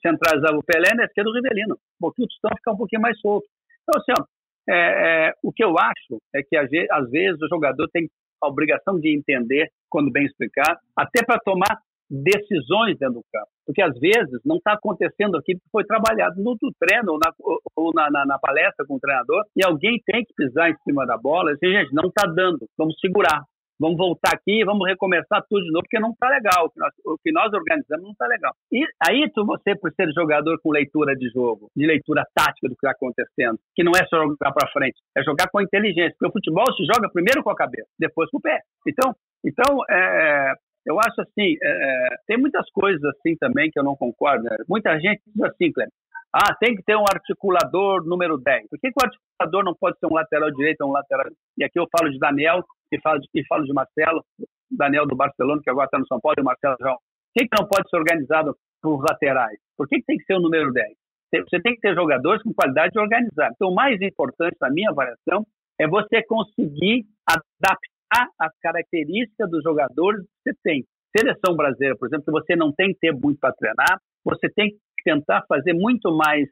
centralizava o Pelé, na esquerda o Rivelino. Um pouquinho o Tostão ficava um pouquinho mais solto. Então, assim, ó, é, é, o que eu acho é que às vezes o jogador tem a obrigação de entender, quando bem explicar, até para tomar decisões dentro do campo. Porque às vezes não está acontecendo aquilo que foi trabalhado no, treino ou, na, ou na, na, na, palestra com o treinador, e alguém tem que pisar em cima da bola e dizer, gente, não está dando, vamos segurar. Vamos voltar aqui, vamos recomeçar tudo de novo, porque não está legal. O que, nós, o que nós organizamos não está legal. E aí, tu, você, por ser jogador com leitura de jogo, de leitura tática do que está acontecendo, que não é só jogar para frente, é jogar com inteligência. Porque o futebol se joga primeiro com a cabeça, depois com o pé. Então, então é, eu acho assim, é, é, tem muitas coisas assim também que eu não concordo. Né? Muita gente diz assim, Cleber, ah, tem que ter um articulador número 10. Por que, que o articulador não pode ser um lateral direito ou um lateral... E aqui eu falo de Daniel e falo de, e falo de Marcelo, Daniel do Barcelona, que agora está no São Paulo, e Marcelo João. Por que, que não pode ser organizado por laterais? Por que, que tem que ser o número 10? Você tem que ter jogadores com qualidade organizada. Então, o mais importante, na minha avaliação, é você conseguir adaptar as características dos jogadores que você tem. Seleção brasileira, por exemplo, você não tem tempo muito para treinar, você tem que tentar fazer muito mais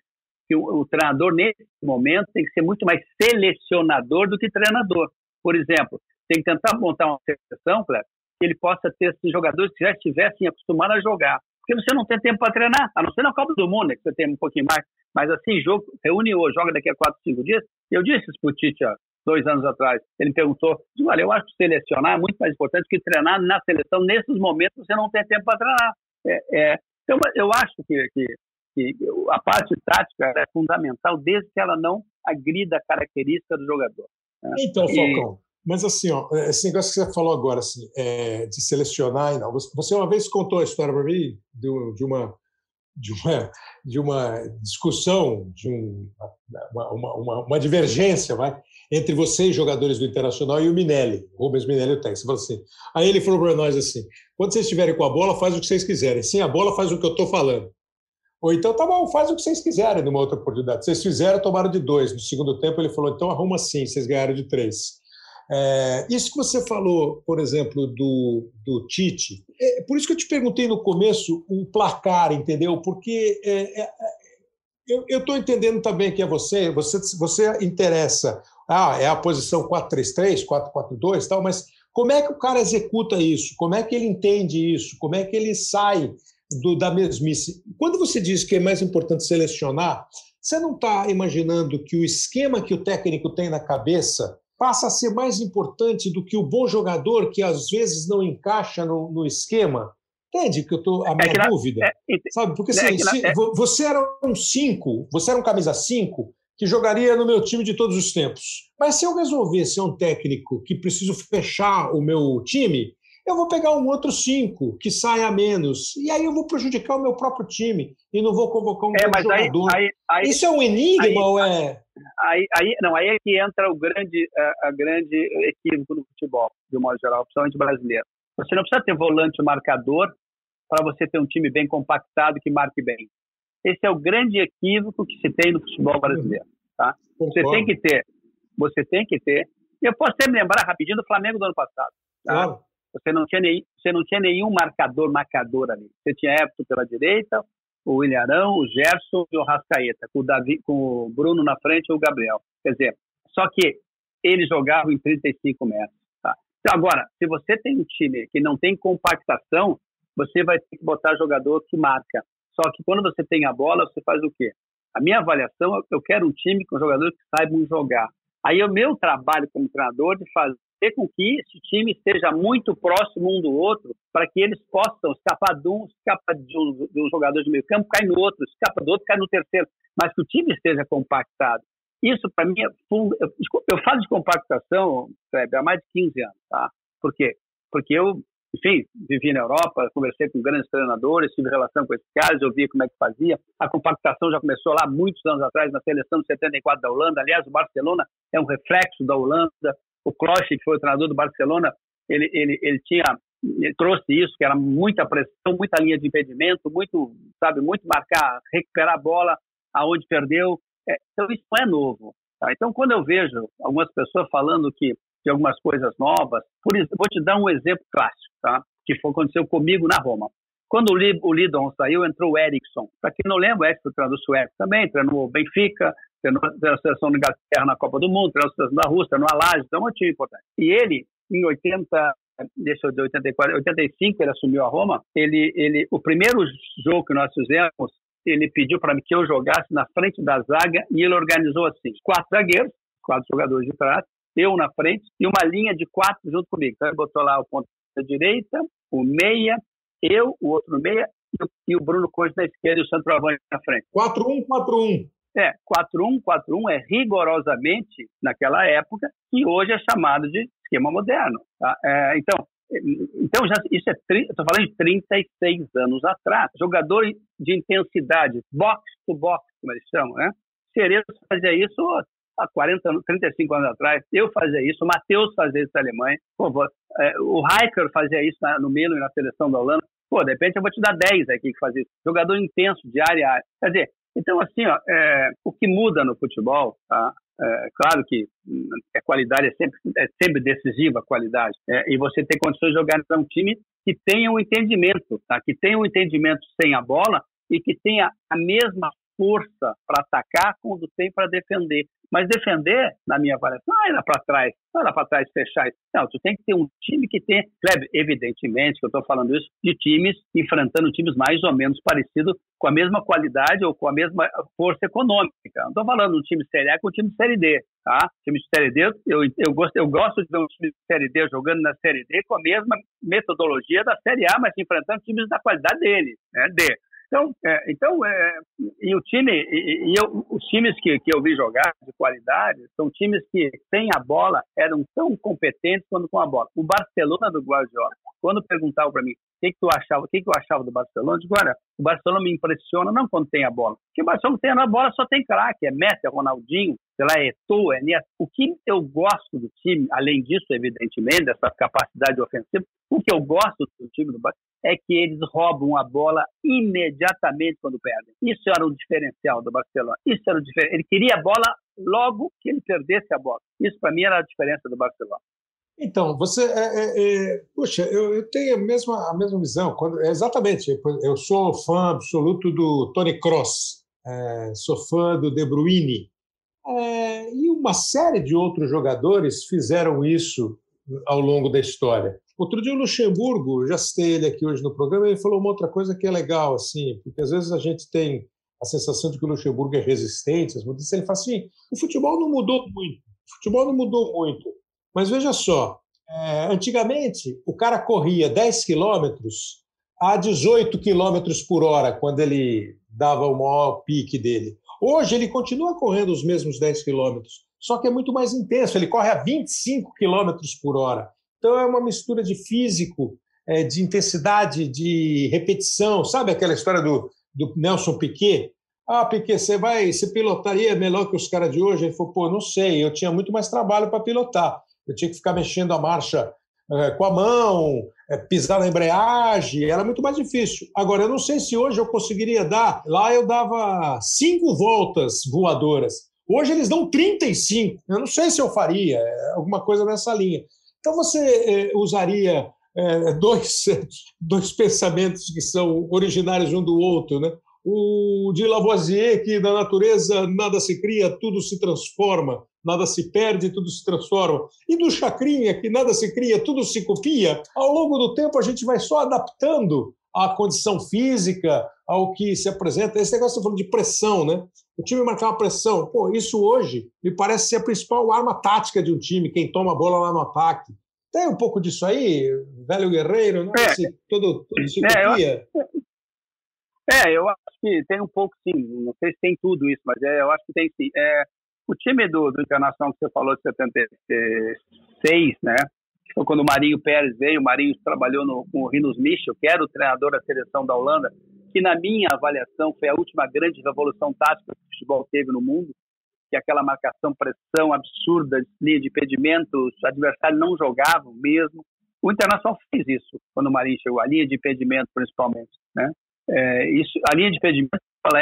que o, o, treinador nesse momento tem que ser muito mais selecionador do que treinador. Por exemplo, tem que tentar montar uma seleção, claro, que ele possa ter esses jogadores que já estivessem acostumados a jogar. Porque você não tem tempo para treinar, a não ser na Copa do Mundo, né, que você tem um pouquinho mais. Mas assim, jogo, reúne hoje, joga daqui a quatro, cinco dias. Eu disse isso para o Tite, dois anos atrás. Ele perguntou: olha, eu acho que selecionar é muito mais importante que treinar na seleção. Nesses momentos você não tem tempo para treinar. É, é, então, eu acho que, que, que, a parte tática é fundamental, desde que ela não agrida a característica do jogador. Né? Então, Falcão, e... mas assim, ó, esse negócio que você falou agora, assim, é, de selecionar, não. Você uma vez contou a história para mim de, de uma de uma, de uma discussão, de um, uma, uma, uma, divergência vai, entre vocês, jogadores do Internacional, e o Minelli, Rubens Minelli, o técnico. Assim. Aí ele falou para nós assim: quando vocês estiverem com a bola, faz o que vocês quiserem. Sem a bola, faz o que eu estou falando. Ou então, tá bom, faz o que vocês quiserem numa outra oportunidade. Vocês fizeram, tomaram de dois. No segundo tempo, ele falou: então arruma assim, vocês ganharam de três. É, isso que você falou, por exemplo, do, do Tite, é por isso que eu te perguntei no começo um placar, entendeu? Porque é, é, eu estou entendendo também que é você, você, você interessa, ah, é a posição 4-3-3, 4-4-2 tal, mas como é que o cara executa isso? Como é que ele entende isso? Como é que ele sai do, da mesmice? Quando você diz que é mais importante selecionar, você não está imaginando que o esquema que o técnico tem na cabeça passa a ser mais importante do que o bom jogador que às vezes não encaixa no, no esquema? Entende que eu tô a é minha é dúvida? É, sabe? Porque assim, se, é você era um 5, você era um camisa 5 que jogaria no meu time de todos os tempos. Mas se eu resolver ser um técnico que preciso fechar o meu time, eu vou pegar um outro 5 que saia menos. E aí eu vou prejudicar o meu próprio time e não vou convocar um é, jogador. Aí, aí, Isso é um enigma ou é. Aí, aí, não, aí é que entra o grande, a, a grande equívoco do futebol, de um modo geral, principalmente brasileiro. Você não precisa ter volante marcador para você ter um time bem compactado que marque bem. Esse é o grande equívoco que se tem no futebol brasileiro. Tá? Você tem que ter, você tem que ter. Eu posso até me lembrar rapidinho do Flamengo do ano passado. Tá? Você não tinha nem, você não tinha nenhum marcador marcador ali. Você tinha Everton pela direita, o William Arão, o Gerson e o Rascaeta, com o Davi, com o Bruno na frente e o Gabriel. Quer dizer, só que eles jogavam em 35 metros. Tá? Então, agora, se você tem um time que não tem compactação, você vai ter que botar jogador que marca. Só que quando você tem a bola, você faz o quê? A minha avaliação, eu quero um time com jogadores que saibam jogar. Aí é o meu trabalho como treinador de fazer com que esse time esteja muito próximo um do outro, para que eles possam escapar de um, escapa de um, de um jogador de meio campo, cai no outro, escapa do outro, cai no terceiro, mas que o time esteja compactado. Isso, para mim, é fundo. Eu, eu falo de compactação, Kleber, há mais de 15 anos, tá? Por quê? Porque eu enfim, vivi na Europa, conversei com grandes treinadores, tive relação com esses caras, eu vi como é que fazia. A compactação já começou lá muitos anos atrás, na seleção de 74 da Holanda. Aliás, o Barcelona é um reflexo da Holanda. O Klopp, que foi o treinador do Barcelona, ele, ele, ele tinha ele trouxe isso, que era muita pressão, muita linha de impedimento, muito, sabe, muito marcar, recuperar a bola aonde perdeu. É, então, isso não é novo. Tá? Então, quando eu vejo algumas pessoas falando que de algumas coisas novas. Por isso, vou te dar um exemplo clássico, tá? Que foi, aconteceu comigo na Roma. Quando o Lidon saiu, entrou o Eriksson. Para quem não lembra, o Eriksson treinou o sueco também, treinou o Benfica, treinou a seleção da Inglaterra na Copa do Mundo, treinou a seleção da Rússia, treinou a Laje, então é um time importante. E ele, em 80, deixa eu dizer, 84, 85, ele assumiu a Roma. Ele, ele, o primeiro jogo que nós fizemos, ele pediu para que eu jogasse na frente da zaga e ele organizou assim: quatro zagueiros, quatro jogadores de trás, eu na frente e uma linha de quatro junto comigo. Então ele botou lá o ponto da direita, o meia, eu, o outro no meia e o Bruno Costa na esquerda e o centroavante na frente. 4-1-4-1. É, 4-1, 4-1 é rigorosamente, naquela época, que hoje é chamado de esquema moderno. Tá? É, então, então já, isso é, estou falando de 36 anos atrás. Jogador de intensidade, box to box, como eles chamam, né? Cerezo fazia isso há 40 anos, 35 anos atrás. Eu fazia isso, o Matheus fazia isso na Alemanha. É, o Heiker fazia isso no Milan e na seleção da Holanda. Pô, de repente eu vou te dar 10 aqui que fazia isso. Jogador intenso, de área a área. Quer dizer, então assim, ó, é, o que muda no futebol, tá? É, claro que hum, a qualidade é sempre, é sempre decisiva, a qualidade. É, e você tem condições de jogar um time que tenha um entendimento, tá? que tenha um entendimento sem a bola e que tenha a mesma força para atacar quando tem para defender. Mas defender, na minha avaliação, não é lá para trás, não lá para trás fechar isso. Não, tu tem que ter um time que tem, evidentemente que eu estou falando isso, de times enfrentando times mais ou menos parecidos, com a mesma qualidade ou com a mesma força econômica. Não estou falando um time Série A com um time Série D. Tá? Time de Série D, eu, eu, gosto, eu gosto de ver um time de Série D jogando na Série D com a mesma metodologia da Série A, mas enfrentando times da qualidade dele, né? D. Então, é, então é, e o time, e, e eu, os times que, que eu vi jogar de qualidade são times que sem a bola eram tão competentes quanto com a bola. O Barcelona do Guardiola, quando perguntavam para mim o que, que tu achava, o que, que eu achava do Barcelona, eu digo, olha, o Barcelona me impressiona não quando tem a bola, porque o Barcelona tem a bola só tem craque, é Messi, é Ronaldinho, sei lá, é Eto'o, é Neto. O que eu gosto do time, além disso, evidentemente, dessa capacidade ofensiva, o que eu gosto do time do Barcelona é que eles roubam a bola imediatamente quando perdem. Isso era o diferencial do Barcelona. Isso era o diferencial. Ele queria a bola logo que ele perdesse a bola. Isso para mim era a diferença do Barcelona. Então, você. É, é, é, puxa, eu, eu, tenho a mesma, a mesma visão. Quando, exatamente. Eu sou fã absoluto do Tony Cross. é, sou fã do De Bruyne. É, e uma série de outros jogadores fizeram isso ao longo da história. Outro dia o Luxemburgo, já citei ele aqui hoje no programa, ele falou uma outra coisa que é legal, assim, porque às vezes a gente tem a sensação de que o Luxemburgo é resistente, mudanças. Ele fala assim: o futebol não mudou muito, o futebol não mudou muito. Mas veja só, é, antigamente o cara corria 10 quilômetros a 18 quilômetros por hora quando ele dava o maior pique dele. Hoje ele continua correndo os mesmos 10 quilômetros, só que é muito mais intenso, ele corre a 25 quilômetros por hora. Então é uma mistura de físico, é, de intensidade, de repetição. Sabe aquela história do, do Nelson Piquet? Ah, Piquet, você vai, você pilotaria melhor que os caras de hoje? Ele falou, pô, não sei, eu tinha muito mais trabalho para pilotar. Eu tinha que ficar mexendo a marcha é, com a mão, é, pisar na embreagem, era muito mais difícil. Agora, eu não sei se hoje eu conseguiria dar. Lá eu dava cinco voltas voadoras. Hoje eles dão 35. Eu não sei se eu faria é, alguma coisa nessa linha. Então você é, usaria é, dois, dois pensamentos que são originários um do outro, né? O de Lavoisier, que da natureza nada se cria, tudo se transforma nada se perde, tudo se transforma. E do Chacrinha, que nada se cria, tudo se copia, ao longo do tempo a gente vai só adaptando a condição física, ao que se apresenta. Esse negócio você falou de pressão, né? O time marcar uma pressão. Pô, isso hoje me parece ser a principal arma tática de um time, quem toma a bola lá no ataque. Tem um pouco disso aí, velho guerreiro, não? É, tudo se é. Eu, é, eu acho que tem um pouco sim. Não sei se tem tudo isso, mas é, eu acho que tem sim. É, o time do, do Internacional que você falou de 76, né? Foi quando o Marinho Pérez veio, o Marinho trabalhou no, com o Rinos Michel, que era o treinador da seleção da Holanda, que na minha avaliação foi a última grande revolução tática que o futebol teve no mundo, que aquela marcação, pressão absurda, linha de impedimentos, o adversário não jogava mesmo. O Internacional fez isso quando o Marinho chegou, a linha de impedimento principalmente, né? É, isso, a linha de impedimento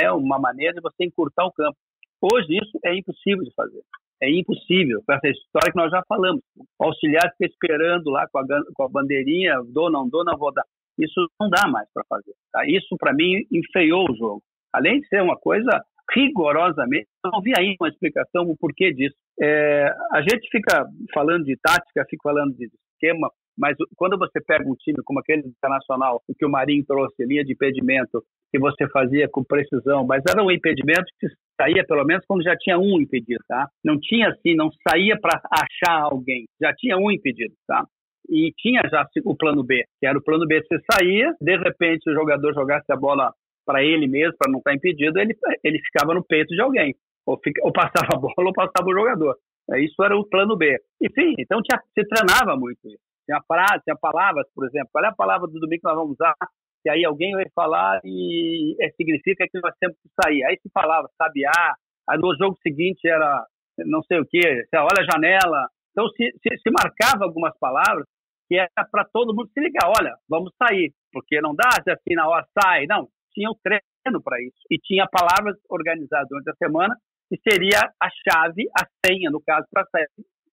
é uma maneira de você encurtar o campo. Hoje isso é impossível de fazer. É impossível, com essa história que nós já falamos. O auxiliar fica esperando lá com a, com a bandeirinha, dou, não dou, não vou dar. Isso não dá mais para fazer. Tá? Isso, para mim, enfeiou o jogo. Além de ser uma coisa rigorosamente, não vi ainda uma explicação o porquê disso. É, a gente fica falando de tática, fica falando de esquema, mas quando você pega um time como aquele internacional, que o Marinho trouxe, linha de impedimento, que você fazia com precisão, mas era um impedimento que saía pelo menos quando já tinha um impedido, tá? Não tinha assim, não saía para achar alguém, já tinha um impedido, tá? E tinha já o plano B, que era o plano B, você saía, de repente o jogador jogasse a bola para ele mesmo, para não estar impedido, ele, ele ficava no peito de alguém, ou, fica, ou passava a bola ou passava o jogador. Isso era o plano B. Enfim, então tinha, se treinava muito isso. Tinha frase, tinha palavras, por exemplo. Qual é a palavra do domingo que nós vamos usar? Que aí alguém vai falar e é, significa que nós temos que sair. Aí se falava sabiá, aí no jogo seguinte era não sei o que, olha a janela. Então se, se, se marcava algumas palavras que era para todo mundo se ligar, olha, vamos sair, porque não dá se assim na hora sai, não, tinha um treino para isso e tinha palavras organizadas durante a semana que seria a chave, a senha no caso para sair.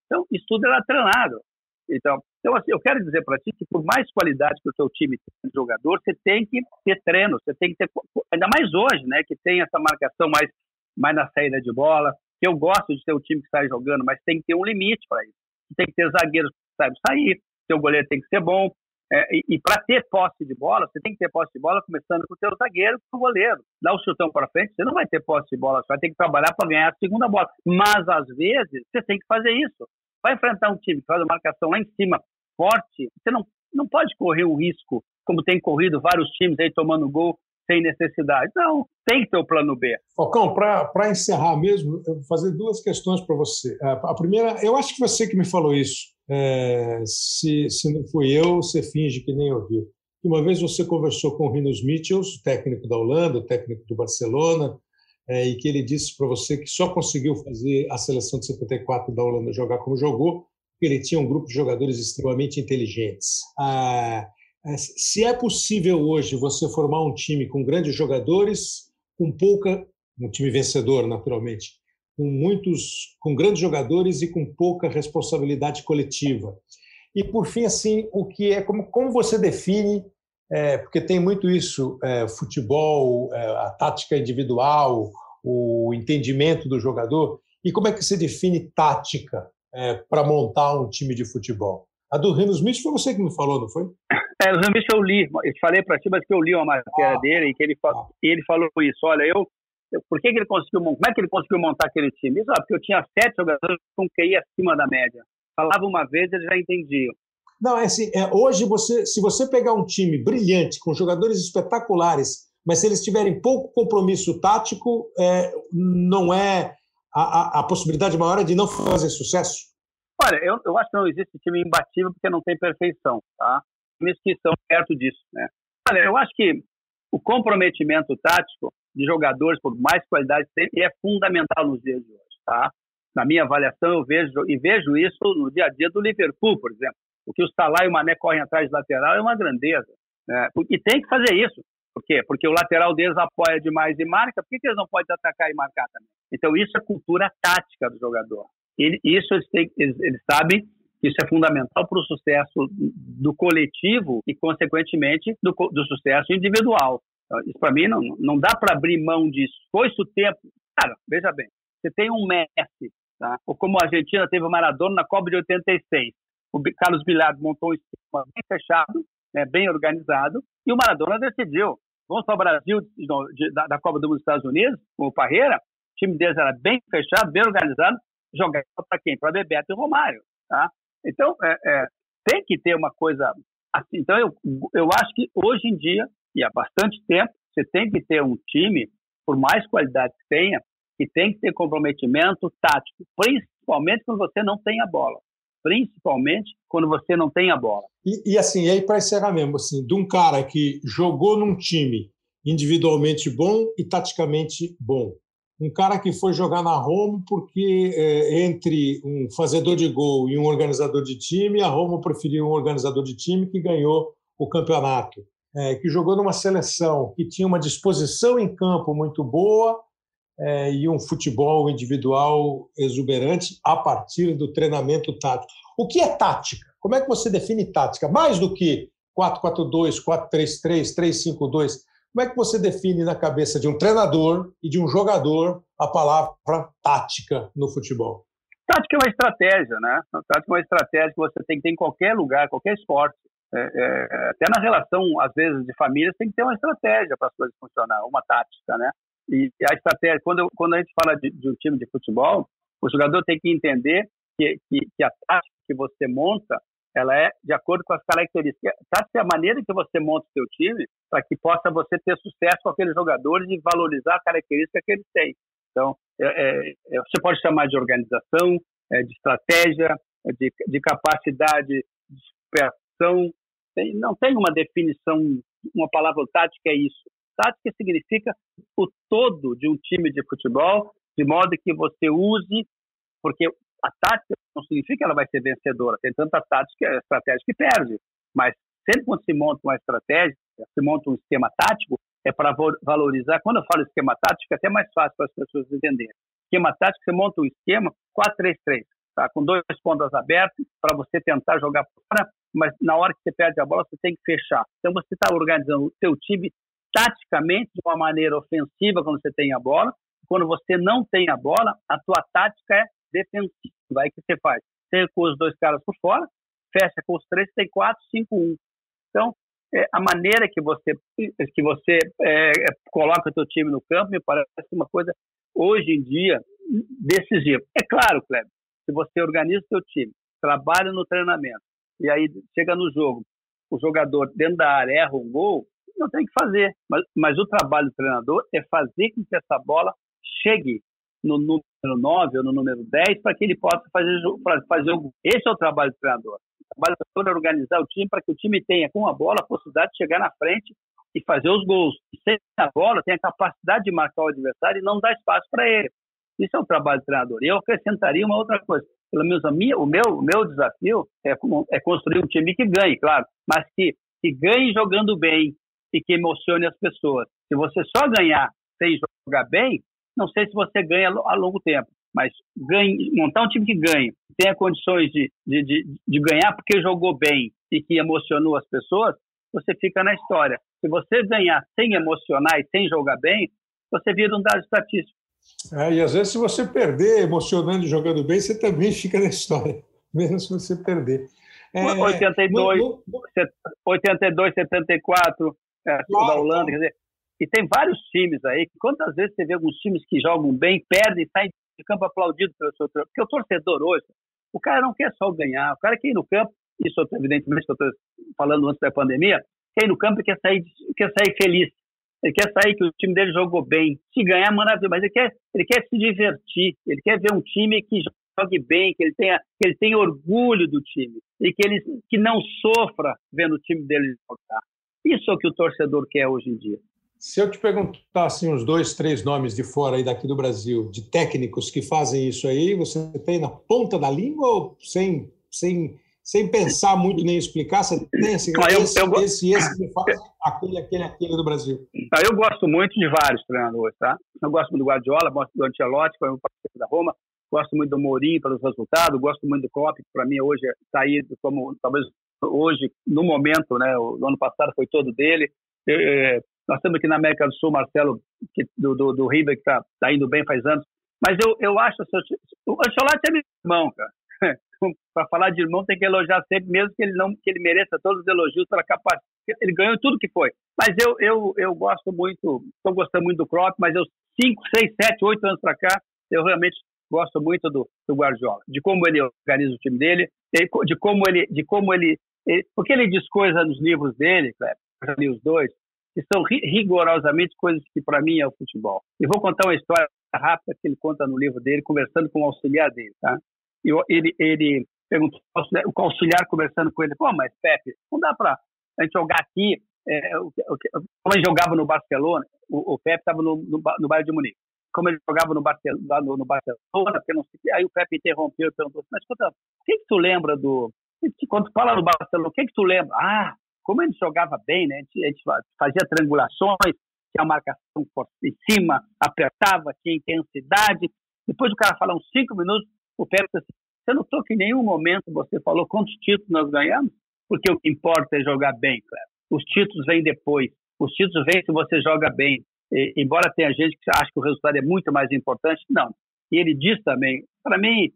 Então isso tudo era treinado. Então, então assim, eu quero dizer para ti que por mais qualidade que o seu time tem de jogador, você tem que ter treino, você tem que ter, ainda mais hoje, né, que tem essa marcação mais, mais na saída de bola, eu gosto de ter o time que sai jogando, mas tem que ter um limite para isso. Tem que ter zagueiros que saibam sair, seu goleiro tem que ser bom, é, e, e para ter posse de bola, você tem que ter posse de bola começando com o seu zagueiro, com o goleiro. Dá o chutão para frente, você não vai ter posse de bola, você vai ter que trabalhar para ganhar a segunda bola. Mas às vezes você tem que fazer isso vai enfrentar um time que faz a marcação lá em cima forte, você não, não pode correr o risco, como tem corrido vários times aí tomando gol sem necessidade. Não, tem que ter o plano B. Falcão, para encerrar mesmo, eu vou fazer duas questões para você. A primeira, eu acho que você que me falou isso. É, se, se não fui eu, você finge que nem ouviu. Uma vez você conversou com o Rinos Mitchells, técnico da Holanda, técnico do Barcelona, é, e que ele disse para você que só conseguiu fazer a seleção de 74 da Holanda jogar como jogou, porque ele tinha um grupo de jogadores extremamente inteligentes. Ah, é, se é possível hoje você formar um time com grandes jogadores, com pouca, um time vencedor, naturalmente, com muitos, com grandes jogadores e com pouca responsabilidade coletiva. E por fim, assim, o que é como, como você define é, porque tem muito isso, é, futebol, é, a tática individual, o entendimento do jogador. E como é que você define tática é, para montar um time de futebol? A do Reno Smith foi você que me falou, não foi? É, o Smith eu li, eu falei para ti, mas que eu li uma matéria ah, dele e que ele, ah. ele falou isso. Olha, eu, eu, por que, que ele conseguiu, como é que ele conseguiu montar aquele time? Isso, porque eu tinha sete jogadores com QI acima da média. Falava uma vez, eles já entendiam. Não, é assim, é, hoje você, se você pegar um time brilhante, com jogadores espetaculares, mas se eles tiverem pouco compromisso tático, é, não é a, a, a, possibilidade maior é de não fazer sucesso? Olha, eu, eu acho que não existe time imbatível porque não tem perfeição, tá? Que estão perto disso, né? Olha, eu acho que o comprometimento tático de jogadores, por mais qualidade que é fundamental nos dias de hoje, tá? Na minha avaliação, eu vejo e vejo isso no dia a dia do Liverpool, por exemplo. O que o Salah e o Mané correm atrás de lateral é uma grandeza. Né? E tem que fazer isso. Por quê? Porque o lateral deles apoia demais e marca. Por que, que eles não podem atacar e marcar também? Então, isso é cultura tática do jogador. Ele, isso eles, têm, eles, eles sabem isso é fundamental para o sucesso do coletivo e, consequentemente, do, do sucesso individual. Então, isso, para mim, não, não dá para abrir mão disso. Foi-se o tempo. Cara, veja bem, você tem um Messi, tá? ou como a Argentina teve o Maradona na Copa de 86 o Carlos Bilardo montou um esquema bem fechado, né, bem organizado, e o Maradona decidiu. Vamos para o Brasil de, da, da, Copa do Mundo dos Estados Unidos, com o Parreira, o time deles era bem fechado, bem organizado, jogava para quem? Para Bebeto e Romário. Tá? Então, é, é, tem que ter uma coisa assim. Então, eu, eu acho que hoje em dia, e há bastante tempo, você tem que ter um time, por mais qualidade que tenha, que tem que ter comprometimento tático, principalmente quando você não tem a bola principalmente quando você não tem a bola. E, e assim, e aí para encerrar mesmo, assim, de um cara que jogou num time individualmente bom e taticamente bom. Um cara que foi jogar na Roma porque é, entre um fazedor de gol e um organizador de time, a Roma preferiu um organizador de time que ganhou o campeonato. É, que jogou numa seleção que tinha uma disposição em campo muito boa é, e um futebol individual exuberante a partir do treinamento tático. O que é tática? Como é que você define tática? Mais do que 4-4-2, 4-3-3, 3-5-2. Como é que você define na cabeça de um treinador e de um jogador a palavra tática no futebol? Tática é uma estratégia, né? Tática é uma estratégia que você tem que ter em qualquer lugar, qualquer esporte. É, é, até na relação, às vezes, de família, tem que ter uma estratégia para as coisas funcionar, uma tática, né? E a estratégia, quando, quando a gente fala de, de, um time de futebol, o jogador tem que entender que, que, que a tática que você monta, ela é de acordo com as características. Tática é a maneira que você monta o seu time para que possa você ter sucesso com aqueles jogadores e valorizar a característica que eles têm. Então, é, é, é você pode chamar de organização, é, de estratégia, é, de, de capacidade de superação. Tem, não tem uma definição, uma palavra tática é isso tática significa o todo de um time de futebol, de modo que você use, porque a tática não significa que ela vai ser vencedora, tem tanta tática, estratégia que perde, mas sempre quando se monta uma estratégia, se monta um esquema tático, é para valorizar. Quando eu falo esquema tático, é até mais fácil para as pessoas entenderem. Esquema tático, você monta um esquema 4-3-3, tá? com dois pontos abertos, para você tentar jogar fora, mas na hora que você perde a bola, você tem que fechar. Então, você está organizando o seu time taticamente de uma maneira ofensiva quando você tem a bola. Quando você não tem a bola, a tua tática é defensiva. Aí que você faz? Você recua os dois caras por fora, fecha com os três, tem quatro, cinco, um. Então, é, a maneira que você que você é, coloca o teu time no campo me parece uma coisa hoje em dia decisiva. É claro, Kleber, se você organiza o teu time, trabalha no treinamento e aí chega no jogo, o jogador dentro da área erra um gol, não tem que fazer. Mas, mas o trabalho do treinador é fazer com que essa bola chegue no número 9 ou no número 10 para que ele possa fazer, fazer o Esse é o trabalho do treinador. O trabalho do treinador é organizar o time para que o time tenha, com a bola, a possibilidade de chegar na frente e fazer os gols. E sem a bola, tem a capacidade de marcar o adversário e não dar espaço para ele. Isso é o trabalho do treinador. E eu acrescentaria uma outra coisa. Pelo menos a minha, o, meu, o meu desafio é, é construir um time que ganhe, claro, mas que, que ganhe jogando bem, e que emocione as pessoas. Se você só ganhar sem jogar bem, não sei se você ganha a longo tempo, mas ganhe, montar um time que ganhe, tenha condições de, de, de, de ganhar porque jogou bem e que emocionou as pessoas, você fica na história. Se você ganhar sem emocionar e sem jogar bem, você vira um dado estatístico. É, e às vezes, se você perder emocionando e jogando bem, você também fica na história, mesmo se você perder. É, 82, no, no... 82, 74, é, claro, da Holanda, quer dizer, e tem vários times aí, quantas vezes você vê alguns times que jogam bem, perdem e saem de campo aplaudido pelo seu torcedor, porque o torcedor hoje, o cara não quer só ganhar, o cara quer ir no campo, isso evidentemente eu estou falando antes da pandemia, quer ir no campo e quer sair, quer sair feliz, ele quer sair que o time dele jogou bem. Se ganhar, maravilha, mas ele quer, ele quer se divertir, ele quer ver um time que jogue bem, que ele tenha, que ele tenha orgulho do time e que ele que não sofra vendo o time dele jogar. Isso é o que o torcedor quer hoje em dia. Se eu te perguntar assim, uns dois, três nomes de fora aí daqui do Brasil, de técnicos que fazem isso aí, você tem na ponta da língua ou sem, sem sem pensar muito nem explicar, você tem assim, eu, esse, eu, esse, esse que faz aquele, aquele, aquele do Brasil. Ah, eu gosto muito de vários treinadores, tá? Eu gosto muito do Guardiola, gosto do Ancelotti, que é um parceiro da Roma, gosto muito do Mourinho pelos resultados, gosto muito do Klopp, que para mim hoje está aí como, talvez hoje, no momento, né, o ano passado foi todo dele. Eu, é, nós temos aqui na América do Sul, Marcelo, que, do, do, do River, que está tá indo bem faz anos. Mas eu, eu acho, o Ancelotti é meu irmão, cara. para falar de irmão tem que elogiar sempre, mesmo que ele não que ele mereça todos os elogios pela capacidade. Ele ganhou tudo que foi. Mas eu eu, eu gosto muito, estou gostando muito do Klopp, mas eu 5, 6, 7, 8 anos para cá, eu realmente gosto muito do, do Guardiola, de como ele organiza o time dele, de como ele, de como ele, ele porque ele diz coisas nos livros dele, Cleber, os dois, que são rigorosamente coisas que para mim é o futebol. E vou contar uma história rápida que ele conta no livro dele, conversando com o auxiliar dele, tá? ele, ele perguntou o auxiliar conversando com ele, pô, mas Pepe, não dá para a gente jogar aqui, é, como ele jogava no Barcelona, o, o Pepe estava no, no, no de Munique, como ele jogava no Barcelona, no, no Barcelona porque não sei, aí o Pepe interrompeu e perguntou assim, mas escuta, o que, que tu lembra do, quando tu fala no Barcelona, o que que tu lembra? Ah, como ele jogava bem, né? A gente, fazia triangulações, tinha a marcação forte em cima, apertava, tinha intensidade. Depois o cara fala uns cinco minutos, o Pepe assim, você notou que em nenhum momento você falou quantos títulos nós ganhamos? Porque o que importa é jogar bem, Cleber. Os títulos vêm depois. Os títulos vêm se você joga bem. E, embora tenha gente que acha que o resultado é muito mais importante, não. E ele diz também, para mim,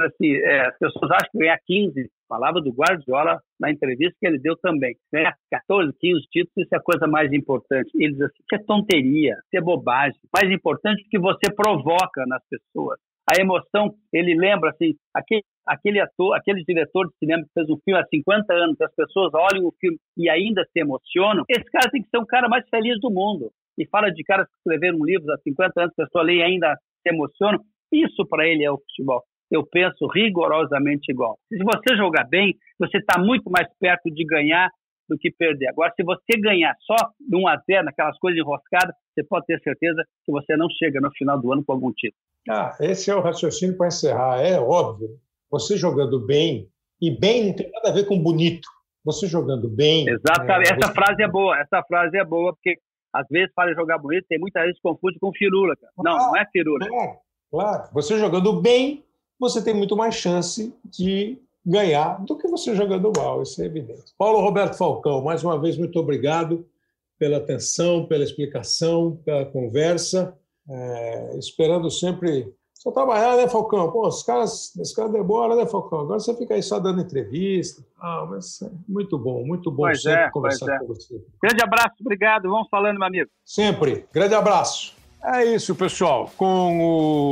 assim, é, as pessoas acham que ganhar 15, falava do Guardiola na entrevista que ele deu também. Ganhar 14, 15 títulos, isso é a coisa mais importante. Ele diz assim, isso é tonteria, isso é bobagem. Mais importante que você provoca nas pessoas a emoção, ele lembra assim, aquele, aquele ator, aquele diretor de cinema que fez um filme há 50 anos, as pessoas olham o filme e ainda se emocionam, esse cara tem que ser o cara mais feliz do mundo. E fala de caras que escreveram livros há 50 anos, a pessoa lê e ainda se emocionam. Isso para ele é o futebol. Eu penso rigorosamente igual. Se você jogar bem, você está muito mais perto de ganhar do que perder. Agora, se você ganhar só de 1 a 0 naquelas coisas enroscadas, você pode ter certeza que você não chega no final do ano com algum título. Ah, esse é o raciocínio para encerrar. É óbvio. Você jogando bem, e bem não tem nada a ver com bonito. Você jogando bem. Exatamente. É, essa frase é boa. Essa frase é boa, porque às vezes para jogar bonito, tem muita gente que confunde com firula. Cara. Não, ah, não é firula. Claro, claro. Você jogando bem, você tem muito mais chance de ganhar do que você jogando mal, isso é evidente. Paulo Roberto Falcão, mais uma vez, muito obrigado pela atenção, pela explicação, pela conversa. É, esperando sempre. Só trabalhar, né, Falcão? Pô, os caras, esse cara demora, né, Falcão? Agora você fica aí só dando entrevista. Ah, mas é muito bom, muito bom pois sempre é, conversar é. com você. Grande abraço, obrigado. Vamos falando, meu amigo. Sempre. Grande abraço. É isso, pessoal. Com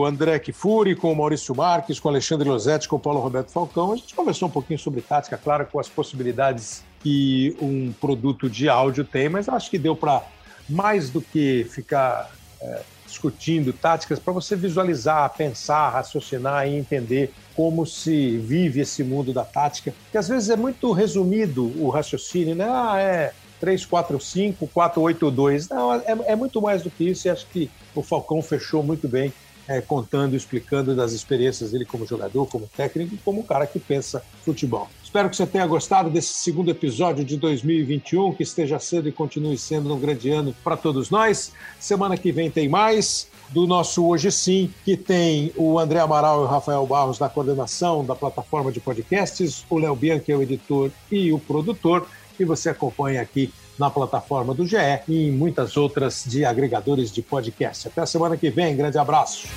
o André Kifuri, com o Maurício Marques, com o Alexandre Losetti, com o Paulo Roberto Falcão, a gente conversou um pouquinho sobre tática, claro, com as possibilidades que um produto de áudio tem, mas acho que deu para mais do que ficar é, discutindo táticas, para você visualizar, pensar, raciocinar e entender como se vive esse mundo da tática, que às vezes é muito resumido o raciocínio, né? Ah, é 3-4-5, 4-8-2. Não, é, é, muito mais do que isso e acho que o Falcão fechou muito bem é, contando, explicando das experiências dele como jogador, como técnico e como cara que pensa futebol. Espero que você tenha gostado desse segundo episódio de 2021, que esteja sendo e continue sendo um grande ano para todos nós. Semana que vem tem mais do nosso Hoje Sim, que tem o André Amaral e o Rafael Barros na coordenação da plataforma de podcasts, o Léo Bianchi é o editor e o produtor, e você acompanha aqui na plataforma do GE e em muitas outras de agregadores de podcast. Até a semana que vem, grande abraço.